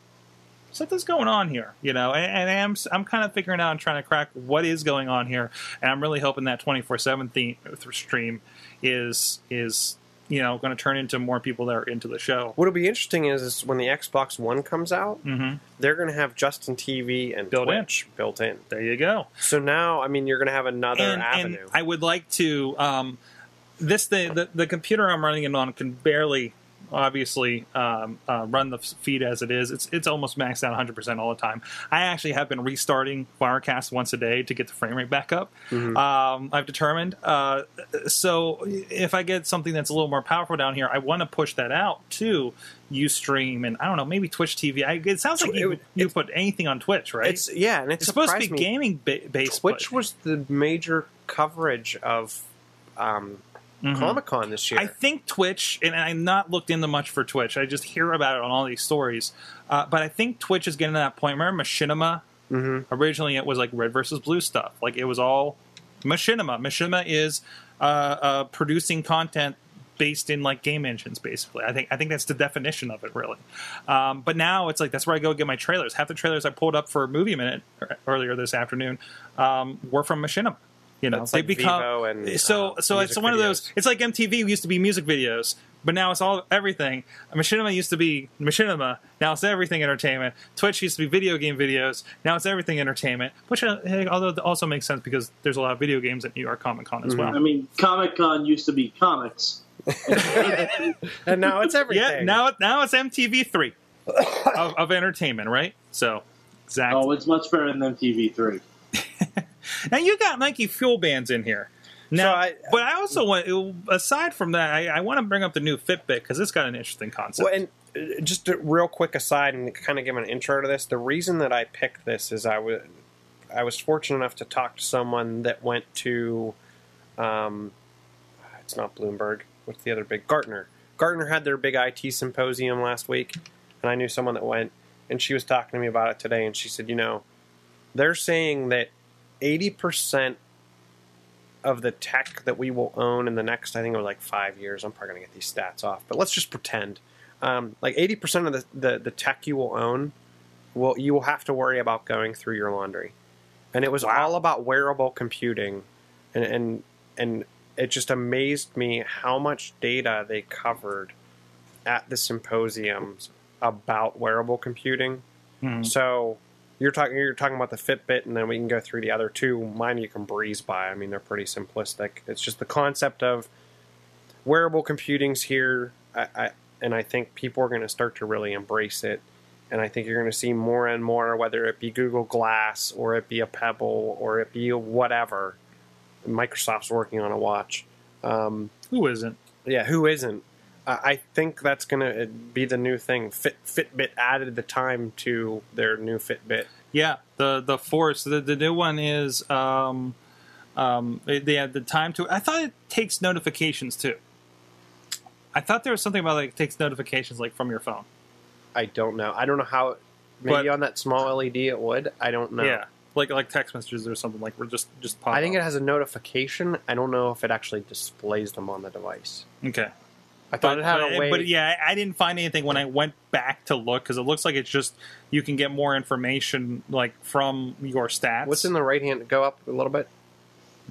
Speaker 1: something's going on here, you know, and, and I'm I'm kind of figuring out and trying to crack what is going on here, and I'm really hoping that 24 seven stream is is you know going to turn into more people that are into the show.
Speaker 3: What'll be interesting is, is when the Xbox One comes out,
Speaker 1: Mm-hmm.
Speaker 3: they're going to have Justin TV and
Speaker 1: Built in.
Speaker 3: Twitch built in.
Speaker 1: There you go.
Speaker 3: So now, I mean, you're going to have another
Speaker 1: and,
Speaker 3: avenue.
Speaker 1: and I would like to. Um, this thing, the, the computer I'm running it on can barely, obviously, um, uh, run the feed as it is. It's it's almost maxed out 100 percent all the time. I actually have been restarting Wirecast once a day to get the frame rate back up. Um, I've determined. Uh, so if I get something that's a little more powerful down here, I want to push that out to UStream and I don't know, maybe Twitch TV. I, it sounds like you,
Speaker 3: it-
Speaker 1: you put anything on Twitch, right?
Speaker 3: it's yeah, and it's,
Speaker 1: It's supposed to be gaming ba- based.
Speaker 3: Twitch
Speaker 1: but-
Speaker 3: was the major coverage of um,
Speaker 1: Mhm.
Speaker 3: Comic Con this year.
Speaker 1: I think Twitch, and I'm not looked into much for Twitch. I just hear about it on all these stories. Uh, but I think Twitch is getting to that point. Remember Machinima?
Speaker 3: Mhm.
Speaker 1: Originally, it was like red versus blue stuff. Like it was all Machinima. Machinima is uh, uh, producing content based in like game engines, basically. I think I think that's the definition of it, really. Um, but now it's like that's where I go get my trailers. Half the trailers I pulled up for Movie Minute earlier this afternoon um, were from Machinima. You know,
Speaker 3: That's
Speaker 1: they
Speaker 3: like
Speaker 1: become
Speaker 3: Vevo and,
Speaker 1: so
Speaker 3: uh,
Speaker 1: so it's
Speaker 3: music
Speaker 1: one of those. It's like MTV used to be music videos, but now it's all everything. Machinima used to be Machinima, now it's everything entertainment. Twitch used to be video game videos, now it's everything entertainment. Which uh, hey, although it also makes sense because there's a lot of video games at New York Comic Con as
Speaker 4: I
Speaker 1: well.
Speaker 4: I mean, Comic Con used to be comics.
Speaker 3: and now it's everything.
Speaker 1: Yeah, now it- now it's MTV three of, of entertainment, right? So exactly.
Speaker 4: Oh, it's much better than TV3.
Speaker 1: Now you got Nike fuel bands in here. Now,
Speaker 3: So I-
Speaker 1: but I also want, aside from that, I, I want to bring up the new Fitbit because it's got an interesting concept.
Speaker 3: Well, and uh, just a real quick aside, and kind of give an intro to this. The reason that I picked this is I was I was fortunate enough to talk to someone that went to, um, it's not Bloomberg. What's the other big Gartner? Gartner had their big IT symposium last week, and I knew someone that went, and she was talking to me about it today, and she said, you know, they're saying that eighty percent of the tech that we will own in the next, I think it was like five years. I'm probably going to get these stats off, but let's just pretend. Um, like 80% of the, the, the tech you will own, will you will have to worry about going through your laundry. And it was all about wearable computing. And, and, and it just amazed me how much data they covered at the symposiums about wearable computing.
Speaker 1: Mhm.
Speaker 3: So you're talking you're talking about the Fitbit, and then we can go through the other two. Mine you can breeze by. I mean, they're pretty simplistic. It's just the concept of wearable computing's here, I, I, and I think people are going to start to really embrace it. And I think you're going to see more and more, whether it be Google Glass or it be a Pebble or it be whatever. Microsoft's working on a watch. Um,
Speaker 1: Who isn't?
Speaker 3: yeah, who isn't? Uh, I think that's going to be the new thing. Fit, Fitbit added the time to their new Fitbit.
Speaker 1: Yeah, the the Force. The, the new one is um, um, they, had the time to. I thought it takes notifications too. I thought there was something about like it takes notifications like from your phone.
Speaker 3: I don't know. I don't know how Maybe
Speaker 1: But-
Speaker 3: on that small LED it would. I don't know.
Speaker 1: Yeah, like like text messages or something like we're just just pop.
Speaker 3: I think
Speaker 1: up.
Speaker 3: it has a notification. I don't know if it actually displays them on the device.
Speaker 1: okay.
Speaker 3: I thought
Speaker 1: But,
Speaker 3: it had
Speaker 1: but,
Speaker 3: a way.
Speaker 1: but yeah, I didn't find anything when I went back to look because it looks like it's just you can get more information like from your stats.
Speaker 3: What's in the right hand? Go up a little bit.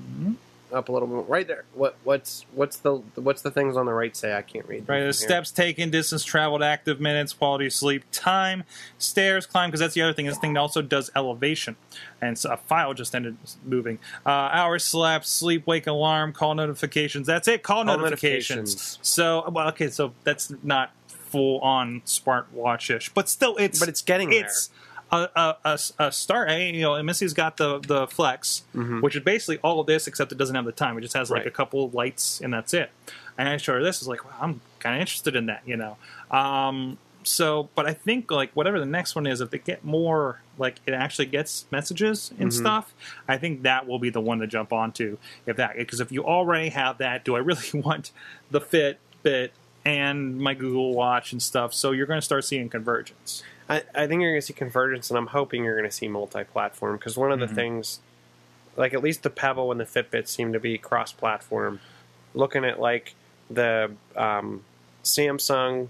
Speaker 1: Mm-hmm.
Speaker 3: Up a little bit. Right there. What? What's what's the what's the things on the right say? I can't read.
Speaker 1: Right,
Speaker 3: them
Speaker 1: the
Speaker 3: here.
Speaker 1: steps taken, distance traveled, active minutes, quality of sleep, time, stairs climb, because that's the other thing. This thing also does elevation. And so a file just ended moving. Uh, hours slept, sleep, wake alarm, call notifications. That's it, call,
Speaker 3: Call
Speaker 1: notifications.
Speaker 3: notifications.
Speaker 1: So, well, okay, so that's not full on smartwatch ish, but still, it's.
Speaker 3: But it's getting
Speaker 1: it's A, a, a, a start. You know, and Missy's got the the Flex, which is basically all of this except it doesn't have the time. It just has like
Speaker 3: Right.
Speaker 1: a couple lights and that's it. And I showed her this. I was like, wow, I'm kind of interested in that, you know. Um, so, but I think like whatever the next one is, if they get more like it actually gets messages and stuff, I think that will be the one to jump onto. If that because if you already have that, do I really want the Fitbit and my Google Watch and stuff? So you're going to start seeing convergence.
Speaker 3: I, I think you're going to see convergence, and I'm hoping you're going to see multi-platform because one of
Speaker 1: Mm-hmm.
Speaker 3: the things, like at least the Pebble and the Fitbit, seem to be cross-platform. Looking at like the um, Samsung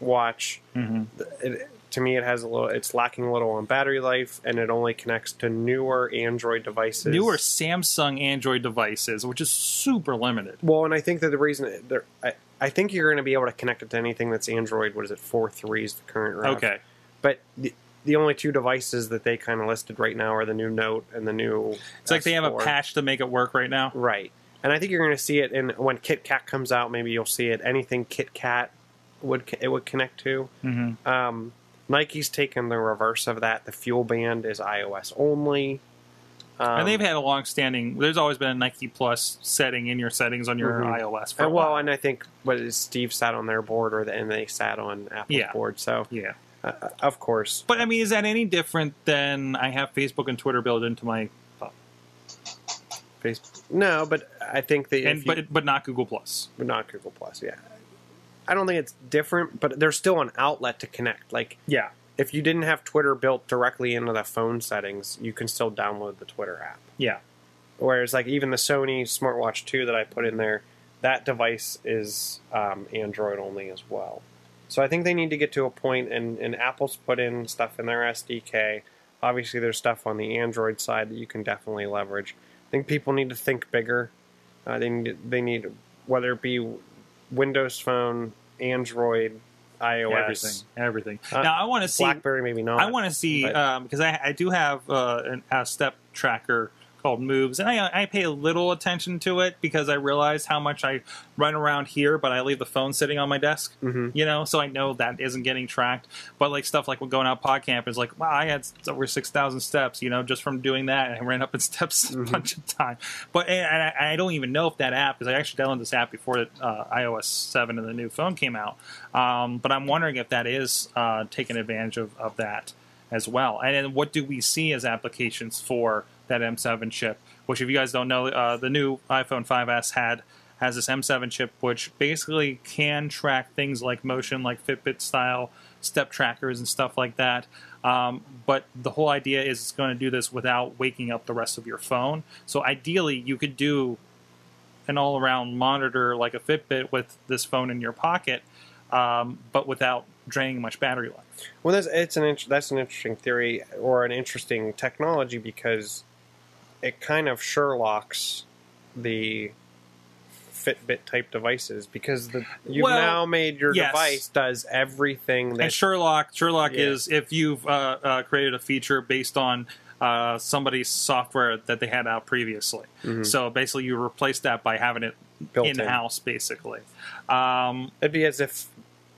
Speaker 3: Watch,
Speaker 1: Mm-hmm.
Speaker 3: it, to me it has a little. It's lacking a little on battery life, and it only connects to newer Android devices.
Speaker 1: Newer Samsung Android devices, which is super limited.
Speaker 3: Well, and I think that the reason I, I think you're going to be able to connect it to anything that's Android. What is it? Four three is the current route.
Speaker 1: Okay.
Speaker 3: But the, the only two devices that they kind of listed right now are the new Note and the new.
Speaker 1: It's like they have a
Speaker 3: S4.
Speaker 1: patch to make it work right now.
Speaker 3: right? And I think you're going to see it in when KitKat comes out. Maybe you'll see it. Anything KitKat would it would connect to.
Speaker 1: Mm-hmm.
Speaker 3: Um, Nike's taken the reverse of that. The FuelBand is iOS only. Um,
Speaker 1: and they've had a long-standing. There's always been a Nike Plus setting in your settings on your
Speaker 3: Mhm.
Speaker 1: iOS. For
Speaker 3: and, well, and I think what is Steve sat on their board, or the, and they sat on Apple's
Speaker 1: Yeah.
Speaker 3: board. So,
Speaker 1: yeah.
Speaker 3: Uh, of course,
Speaker 1: But I mean, is that any different than I have Facebook and Twitter built into my uh, Facebook,
Speaker 3: no. But I think that
Speaker 1: and
Speaker 3: you-
Speaker 1: but but not Google Plus.
Speaker 3: but not Google Plus. Yeah, I don't think it's different, but there's still an outlet to connect. Like
Speaker 1: Yeah,
Speaker 3: if you didn't have Twitter built directly into the phone settings, you can still download the Twitter app.
Speaker 1: yeah.
Speaker 3: Whereas like even the Sony smartwatch 2 that I put in there, that device is um, Android only as well. So I think they need to get to a point, and, and Apple's put in stuff in their SDK. Obviously, there's stuff on the Android side that you can definitely leverage. I think people need to think bigger. Uh, they need they need whether it be Windows Phone, Android, iOS,
Speaker 1: Everything, everything.
Speaker 3: Uh,
Speaker 1: now I want to see.
Speaker 3: BlackBerry, maybe not.
Speaker 1: I want to see because I, I do have uh, an, a step tracker called Moves, and I, I pay a little attention to it because I realize how much I run around here, but I leave the phone sitting on my desk.
Speaker 3: Mhm.
Speaker 1: You know, so I know that isn't getting tracked. But like stuff like when going out pod camp is like, wow, I had over six thousand steps. You know, just from doing that, and I ran up in steps a bunch of time. But and I, I don't even know if that app because I actually downloaded this app before uh, iOS seven and the new phone came out. Um, but I'm wondering if that is uh, taking advantage of, of that as well. And then what do we see as applications for that M7 chip? Which, if you guys don't know, uh, the new iPhone 5s had has this M7 chip, which basically can track things like motion, like Fitbit style step trackers and stuff like that. Um, but the whole idea is it's going to do this without waking up the rest of your phone. So ideally, you could do an all around monitor like a Fitbit with this phone in your pocket, um, but without draining much battery life.
Speaker 3: Well, that's it's an that's an interesting theory or an interesting technology because it kind of Sherlocks the Fitbit type devices because the you've
Speaker 1: Well,
Speaker 3: now made your
Speaker 1: yes.
Speaker 3: device does everything that
Speaker 1: And Sherlock, Sherlock
Speaker 3: Yeah.
Speaker 1: is if you've uh, uh, created a feature based on uh, somebody's software that they had out previously. So basically, you replace that by having it
Speaker 3: Mm-hmm. Built in.
Speaker 1: in house, basically. Um,
Speaker 3: it'd be as if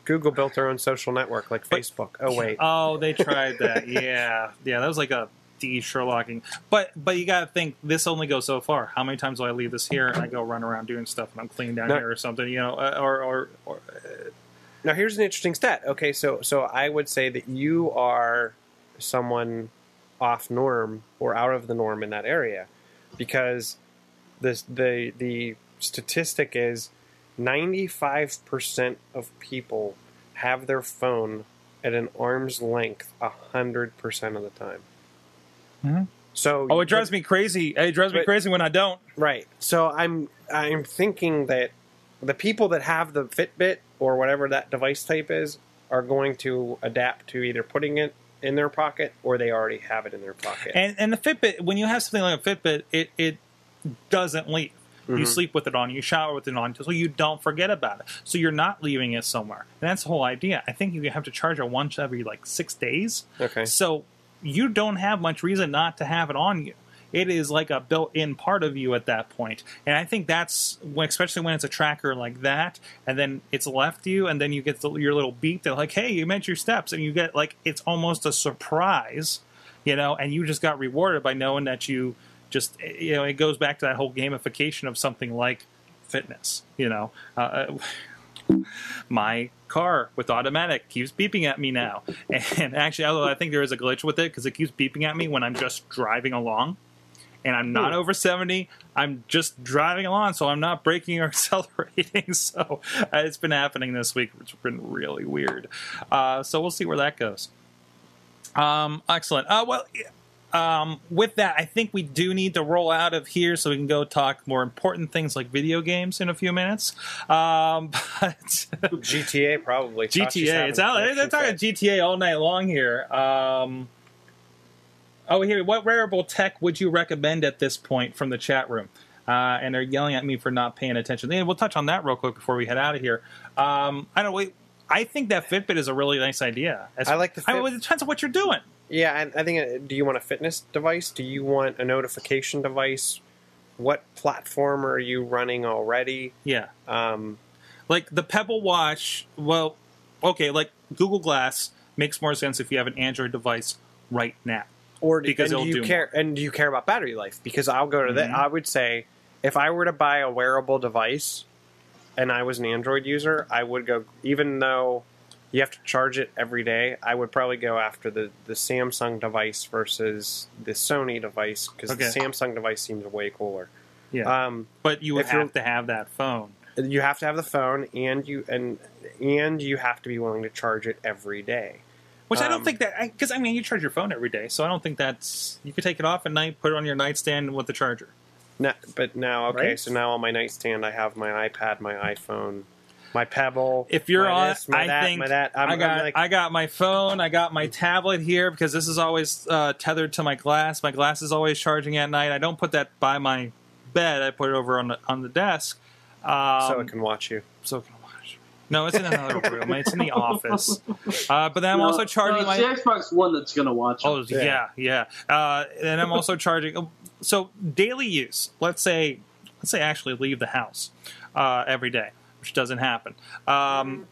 Speaker 3: Google built their own social network like Facebook. Oh wait,
Speaker 1: Oh, they tried that. yeah, yeah, that was like a de Sherlocking. But but you got to think this only goes so far. How many times do I leave this here and I go run around doing stuff and I'm cleaning down
Speaker 3: No.
Speaker 1: here or something? You know, uh, or or, or
Speaker 3: Now here's an interesting stat. Okay, so so I would say that you are someone off norm or out of the norm in that area because this the the statistic is 95% of people have their phone at an arm's length a hundred percent of the time.
Speaker 1: Mhm.
Speaker 3: So
Speaker 1: Oh, it drives me crazy. It drives me crazy when I don't.
Speaker 3: Right. So I'm I'm thinking that the people that have the Fitbit or whatever that device type is are going to adapt to either putting it in their pocket or they already have it in their pocket.
Speaker 1: And and the Fitbit, when you have something like a Fitbit, it it doesn't leave. You
Speaker 3: Mhm.
Speaker 1: sleep with it on, you shower with it on, so you don't forget about it. So you're not leaving it somewhere. And that's the whole idea. I think you have to charge it once every like six days.
Speaker 3: okay.
Speaker 1: So you don't have much reason not to have it on you. It is like a built-in part of you at that point, and I think that's especially when it's a tracker like that, and then it's left you, and then you get the, your little beep that like, "Hey, you meant your steps," and you get like it's almost a surprise, you know, and you just got rewarded by knowing that you just you know it goes back to that whole gamification of something like fitness, you know. Uh, my car with automatic keeps beeping at me now. And actually, although I think there is a glitch with it because it keeps beeping at me when I'm just driving along. And I'm not over 70. I'm just driving along, so I'm not braking or accelerating. So uh, it's been happening this week, which has been really weird. Uh, so we'll see where that goes. Um, excellent. Uh, well, um, with that, I think we do need to roll out of here so we can go talk more important things like video games in a few minutes. Um, but
Speaker 3: GTA probably.
Speaker 1: GTA, it's out. They're talking
Speaker 3: fit.
Speaker 1: GTA all night long here. Um, oh, here, what wearable tech would you recommend at this point from the chat room? Uh, and they're yelling at me for not paying attention. Yeah, we'll touch on that real quick before we head out of here. Um, I don't. Wait, I think that Fitbit is a really nice idea. As-
Speaker 3: I like the
Speaker 1: I mean, it depends on what you're doing.
Speaker 3: Yeah, and I think. uh, Do you want a fitness device? Do you want a notification device? What platform are you running already?
Speaker 1: Yeah.
Speaker 3: Um,
Speaker 1: like the Pebble Watch. Well, okay, like Google Glass makes more sense if you have an Android device right now.
Speaker 3: or do,
Speaker 1: Because
Speaker 3: and do you
Speaker 1: do
Speaker 3: care? And do you care about battery life? Because I'll go to that.
Speaker 1: Mhm.
Speaker 3: I would say if I were to buy a wearable device, and I was an Android user, I would go. Even though you have to charge it every day, I would probably go after the the Samsung device versus the Sony device because
Speaker 1: Okay.
Speaker 3: the Samsung device seems way cooler.
Speaker 1: Yeah,
Speaker 3: Um,
Speaker 1: but you would have to have that phone.
Speaker 3: you have to have the phone, and you and and you have to be willing to charge it every day.
Speaker 1: Which I don't
Speaker 3: Um,
Speaker 1: think that because I mean you charge your phone every day, so I don't think that's you could take it off at night, put it on your nightstand with the charger.
Speaker 3: No, but now, okay,
Speaker 1: Right?
Speaker 3: so now on my nightstand, I have my iPad, my iPhone, my Pebble.
Speaker 1: If you're on,
Speaker 3: this, my
Speaker 1: I
Speaker 3: that,
Speaker 1: think
Speaker 3: my that. I'm,
Speaker 1: I got
Speaker 3: I'm like,
Speaker 1: I got my phone, I got my tablet here because this is always uh, tethered to my glass. My glass is always charging at night. I don't put that by my bed. I put it over on the on the desk. Um,
Speaker 3: so it can watch you.
Speaker 1: so it can watch. No, it's in another room. It's in the office. Uh, but then I'm
Speaker 4: No,
Speaker 1: also charging
Speaker 4: no,
Speaker 1: my.
Speaker 4: it's the Xbox One that's going to watch.
Speaker 1: Oh
Speaker 4: it.
Speaker 1: yeah, yeah. Uh, and I'm also charging. So daily use. Let's say, let's say actually leave the house uh, every day, which doesn't happen. Um,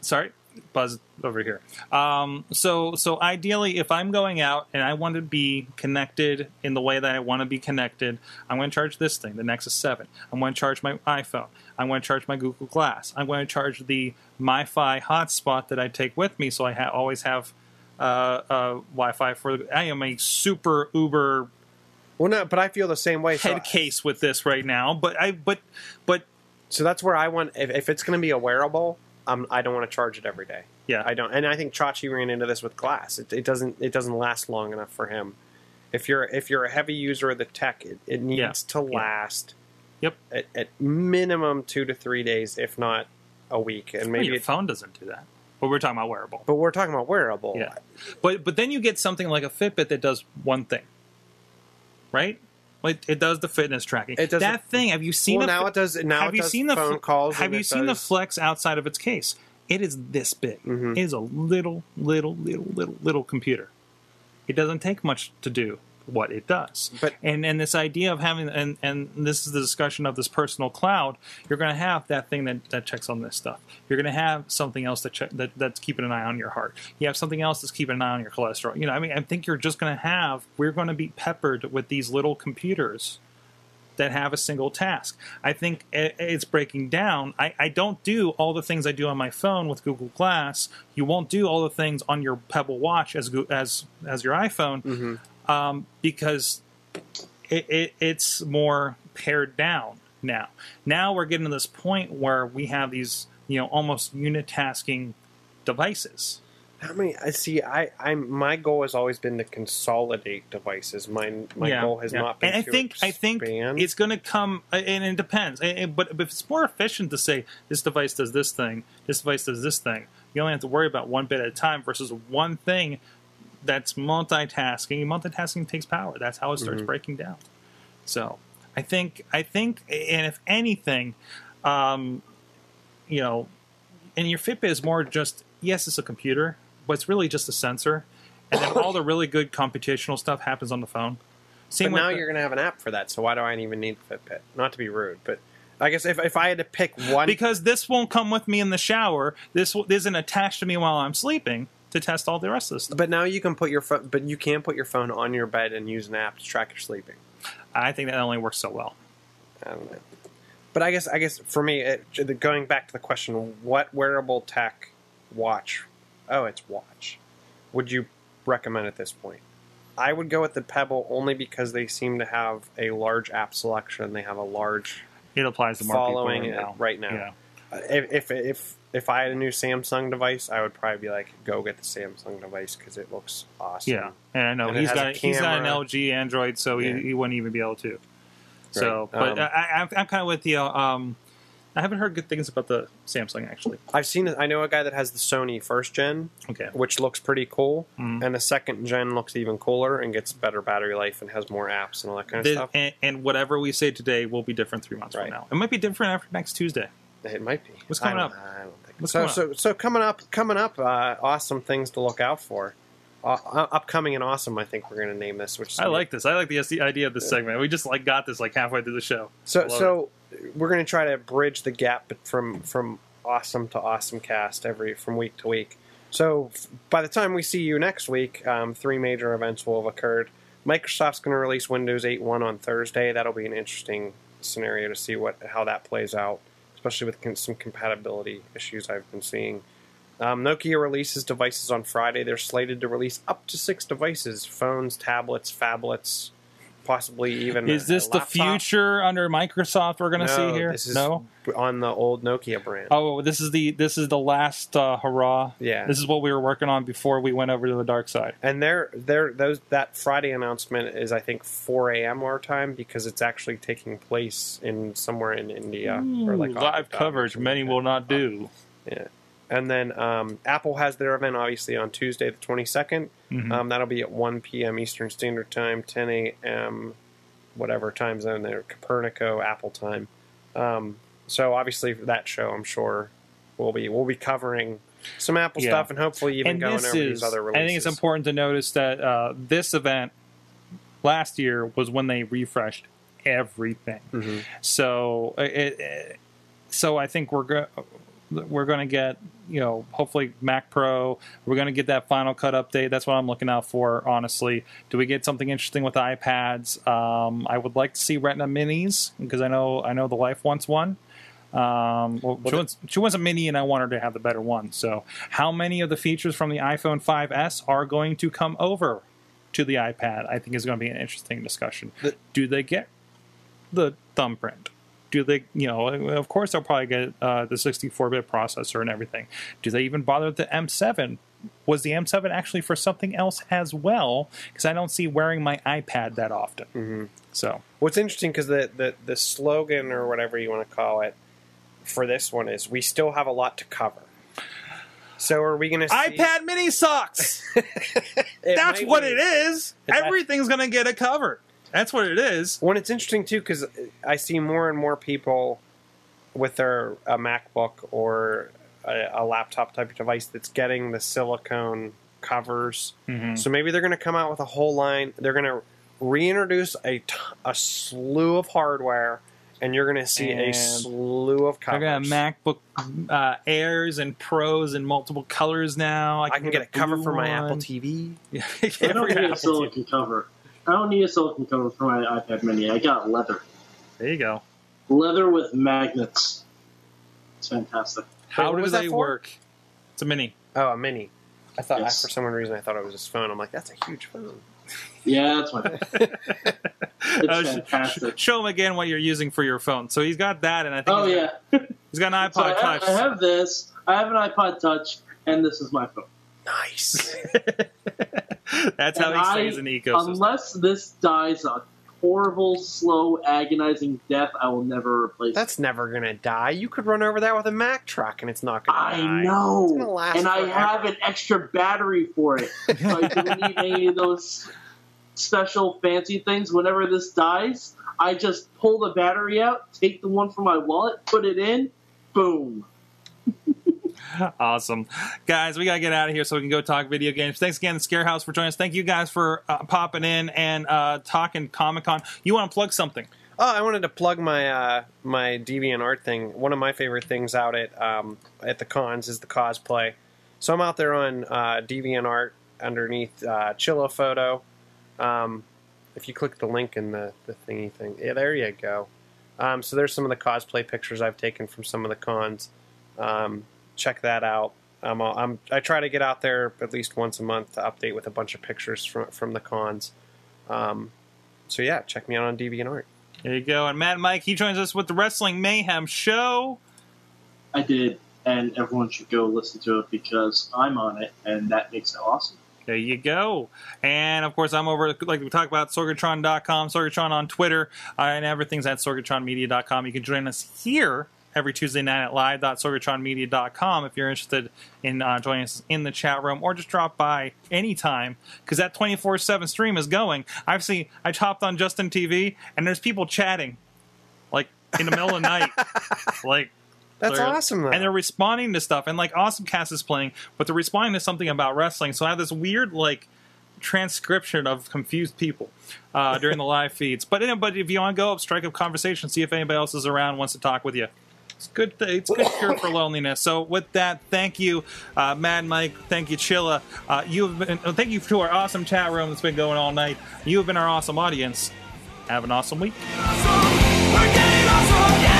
Speaker 1: sorry, buzz over here. Um, so so ideally, if I'm going out and I want to be connected in the way that I want to be connected, I'm going to charge this thing, the Nexus Seven. I'm going to charge my iPhone. I'm going to charge my Google Glass. I'm going to charge the MiFi hotspot that I take with me, so I ha- always have uh, uh, Wi-Fi for. I am a super uber
Speaker 3: Well, no, but I feel the same way. So,
Speaker 1: head case with this right now. But I but but
Speaker 3: so that's where I want. If, if it's going to be a wearable, um, I don't want to charge it every day.
Speaker 1: yeah,
Speaker 3: I don't, and I think Chachi ran into this with glass. It, it doesn't. It doesn't last long enough for him. If you're if you're a heavy user of the tech, it, it needs
Speaker 1: Yeah.
Speaker 3: to last.
Speaker 1: Yep.
Speaker 3: At, at minimum two to three days, if not a week, and
Speaker 1: maybe
Speaker 3: maybe.
Speaker 1: your
Speaker 3: It,
Speaker 1: phone doesn't do that. But we're talking about wearable.
Speaker 3: but we're talking about wearable.
Speaker 1: Yeah. But but then you get something like a Fitbit that does one thing, right? Like it does the fitness tracking.
Speaker 3: It does
Speaker 1: that thing. Have you seen?
Speaker 3: Well,
Speaker 1: the,
Speaker 3: now it does. Now
Speaker 1: have
Speaker 3: it
Speaker 1: you
Speaker 3: does
Speaker 1: seen the
Speaker 3: phone calls?
Speaker 1: Have you seen the Flex outside of its case? It is this big.
Speaker 3: Mhm.
Speaker 1: It is a little, little, little, little, little computer. It doesn't take much to do what it does.
Speaker 3: But-
Speaker 1: and and this idea of having and and this is the discussion of this personal cloud. You're going to have that thing that, that checks on this stuff. You're going to have something else that check, that that's keeping an eye on your heart. You have something else that's keeping an eye on your cholesterol. You know, I mean, I think you're just going to have. We're going to be peppered with these little computers that have a single task. I think it's breaking down. I, I don't do all the things I do on my phone with Google Glass. You won't do all the things on your Pebble Watch as as as your iPhone
Speaker 3: Mm-hmm.
Speaker 1: Um, because it, it, it's more pared down now. Now we're getting to this point where we have these, you know, almost unitasking devices.
Speaker 3: How many? I see. I, I'm. My goal has always been to consolidate devices. My my
Speaker 1: Yeah,
Speaker 3: goal has
Speaker 1: yeah.
Speaker 3: not been.
Speaker 1: And I think I think it's going to come, and it depends. But if it's more efficient to say this device does this thing, this device does this thing, you only have to worry about one bit at a time versus one thing that's multitasking. Multitasking takes power. That's how it starts
Speaker 3: Mm-hmm.
Speaker 1: breaking down. So I think I think, and if anything, um, you know, and your Fitbit is more just yes, it's a computer, but it's really just a sensor, and then all the really good computational stuff happens on the phone.
Speaker 3: But
Speaker 1: Same with
Speaker 3: now
Speaker 1: the-
Speaker 3: you're going to have an app for that. So why do I even need the Fitbit? Not to be rude, but I guess if if I had to pick one,
Speaker 1: because this won't come with me in the shower. This w- isn't attached to me while I'm sleeping to test all the rest of the stuff.
Speaker 3: but now you can put your phone. But you can put your phone on your bed and use an app to track your sleeping.
Speaker 1: I think that only works so well.
Speaker 3: I don't know. But I guess I guess for me, it, going back to the question, what wearable tech watch? Oh, it's watch. Would you recommend at this point? I would go with the Pebble only because they seem to have a large app selection. They have a large
Speaker 1: It applies to more
Speaker 3: following
Speaker 1: people right now.
Speaker 3: right now.
Speaker 1: Yeah.
Speaker 3: If, if if if I had a new Samsung device, I would probably be like, go get the Samsung device because it looks awesome.
Speaker 1: Yeah, and I know
Speaker 3: And
Speaker 1: he's
Speaker 3: a
Speaker 1: got he's got an. LG Android, so
Speaker 3: Yeah.
Speaker 1: he, he wouldn't even be able to. So,
Speaker 3: Right.
Speaker 1: but
Speaker 3: Um,
Speaker 1: I, I'm kind of with you. Um, I haven't heard good things about the Samsung actually.
Speaker 3: I've seen. I know a guy that has the Sony first gen,
Speaker 1: Okay,
Speaker 3: which looks pretty cool,
Speaker 1: Mhm.
Speaker 3: and the second gen looks even cooler and gets better battery life and has more apps and all that kind of stuff.
Speaker 1: and, and whatever we say today will be different three months
Speaker 3: Right.
Speaker 1: from now. It might be different after next Tuesday.
Speaker 3: It might be.
Speaker 1: What's coming up?
Speaker 3: I don't think.
Speaker 1: What's
Speaker 3: so.
Speaker 1: coming
Speaker 3: so so coming up, coming up, uh, awesome things to look out for. Uh, uh, upcoming and awesome. I think we're going to name this. Which is
Speaker 1: I like this. I like the, idea of this segment. We just like got this like halfway through the show.
Speaker 3: So so we're going to try to bridge the gap from from awesome to awesome cast every from week to week. So f- by the time we see you next week, um, three major events will have occurred. Microsoft's going to release Windows 8.1 on Thursday. That'll be an interesting scenario to see what how that plays out, especially with some compatibility issues I've been seeing. Um, Nokia releases devices on Friday. They're slated to release up to six devices: phones, tablets, phablets, possibly even.
Speaker 1: Is this the future under Microsoft we're going to see here? No.
Speaker 3: on the old Nokia brand.
Speaker 1: Oh, this is the this is the last uh, hurrah.
Speaker 3: Yeah.
Speaker 1: This is what we were working on before we went over to the dark side.
Speaker 3: And they're, they're, those that Friday announcement is I think 4 a.m. our time because it's actually taking place in somewhere in India or like
Speaker 1: live coverage. Many will not do.
Speaker 3: Yeah. And then um, Apple has their event obviously on Tuesday the 22nd.
Speaker 1: Mhm.
Speaker 3: Um, that'll be at 1 p.m. Eastern Standard Time, 10 a.m. whatever time zone there, Cupertino Apple time. Um, so obviously for that show, I'm sure we'll be we'll be covering some Apple
Speaker 1: Yeah.
Speaker 3: stuff and hopefully even
Speaker 1: and
Speaker 3: going over
Speaker 1: is,
Speaker 3: these other releases.
Speaker 1: I think it's important to notice that uh, this event last year was when they refreshed everything.
Speaker 3: Mhm.
Speaker 1: So it, it, so I think we're go- we're going to get you know hopefully Mac Pro. We're going to get that Final Cut update. That's what I'm looking out for. Honestly, do we get something interesting with iPads? Um, I would like to see Retina Minis because I know I know the wife wants one. Um, well, she, wants, she wants a mini, and I want her to have the better one. So, how many of the features from the iPhone 5s are going to come over to the iPad? I think is going to be an interesting discussion.
Speaker 3: The-
Speaker 1: Do they get the thumbprint? Do they, you know, of course they'll probably get uh, the 64-bit processor and everything. Do they even bother with the M7? Was the M7 actually for something else as well? Because I don't see wearing my iPad that often.
Speaker 3: Mhm.
Speaker 1: So
Speaker 3: What's interesting because the, the the slogan or whatever you want to call it for this one is we still have a lot to cover. So are we going to see
Speaker 1: iPad Mini sucks.
Speaker 3: It
Speaker 1: That's what
Speaker 3: be-
Speaker 1: it is. Everything's going to get it covered. That's what it is.
Speaker 3: When it's interesting too because I see more and more people with their a MacBook or a, a laptop type of device that's getting the silicone covers.
Speaker 1: Mhm.
Speaker 3: So maybe they're going to come out with a whole line. They're going to reintroduce a, t- a slew of hardware, and you're going to see a slew of
Speaker 1: They're
Speaker 3: covers.
Speaker 1: going to have MacBook uh, Airs and Pros in multiple colors now.
Speaker 3: I can get a cover
Speaker 1: blue
Speaker 3: for my
Speaker 1: one.
Speaker 3: Apple TV.
Speaker 1: Yeah,
Speaker 4: I don't need a
Speaker 1: Apple
Speaker 4: silicon cover. I don't need a silicon cover for my iPad Mini. I got leather.
Speaker 1: There you go.
Speaker 4: Leather with magnets. It's fantastic.
Speaker 1: How
Speaker 3: what
Speaker 1: do they
Speaker 3: that
Speaker 1: work? It's a mini.
Speaker 3: Oh, a mini. I thought
Speaker 4: Yes.
Speaker 3: for some reason I thought it was his phone. I'm like, that's a huge phone.
Speaker 4: Yeah, that's my. It's
Speaker 1: Uh,
Speaker 4: fantastic.
Speaker 1: sh- show him again what you're using for your phone. So he's got that, and I think
Speaker 4: Oh
Speaker 1: he's
Speaker 4: yeah.
Speaker 1: got, he's got an iPod
Speaker 4: So I have,
Speaker 1: Touch.
Speaker 4: I have this. I have an iPod Touch, and this is my phone.
Speaker 3: Nice.
Speaker 1: That's how
Speaker 4: And
Speaker 1: he
Speaker 4: I-
Speaker 1: stays in the ecosystem.
Speaker 4: Unless this dies a horrible, slow, agonizing death, I will never replace it.
Speaker 3: That's never gonna die. You could run over that with a Mack truck, and it's not gonna die.
Speaker 4: I
Speaker 3: die.
Speaker 4: know,
Speaker 3: It's gonna last
Speaker 4: and I have an extra battery for it, so I don't need any of those special fancy things. Whenever this dies, I just pull the battery out, take the one from my wallet, put it in, boom.
Speaker 1: Awesome. Guys, we got to get out of here so we can go talk video games. Thanks again, ScareHouse, for joining us. Thank you guys for uh, popping in and uh, talking Comic Con. You want to plug something?
Speaker 3: Oh, I wanted to plug my uh, my DeviantArt thing. One of my favorite things out at um, at the cons is the cosplay. So I'm out there on uh, DeviantArt underneath uh, Photo. Um, if you click the link in the, the thingy thing, yeah, there you go. Um, so there's some of the cosplay pictures I've taken from some of the cons. Um, check that out. Um, I'll- I'm, I try to get out there at least once a month to update with a bunch of pictures from from the cons. Um, so yeah, check me out on DeviantArt.
Speaker 1: There you go. And Mad Mike, he joins us with the Wrestling Mayhem Show.
Speaker 4: I did, and everyone should go listen to it because I'm on it, and that makes it awesome.
Speaker 1: There you go. And of course, I'm over, like we talked about, Sorgatron.com, Sorgatron on Twitter, uh, and everything's at SorgatronMedia.com. You can join us here every Tuesday night at live.sorgatronmedia.com if you're interested in uh, joining us in the chat room or just drop by anytime because that 24 7 stream is going. I've seen, I chopped on Justin TV and there's people chatting like in the middle of the night. Like,
Speaker 3: That's awesome, though.
Speaker 1: And they're responding to stuff. And like Awesome Cast is playing, but they're responding to something about wrestling. So I have this weird like transcription of confused people uh, during the live feeds. But you know, but if you want to go up, strike up conversation, see if anybody else is around wants to talk with you. It's good. It's good cure for loneliness. So with that, thank you, uh, Mad Mike. Thank you, Chilla. Uh, you have been. uh, Thank you to our awesome chat room that's been going all night. You have been our awesome audience. Have an awesome week.
Speaker 2: Getting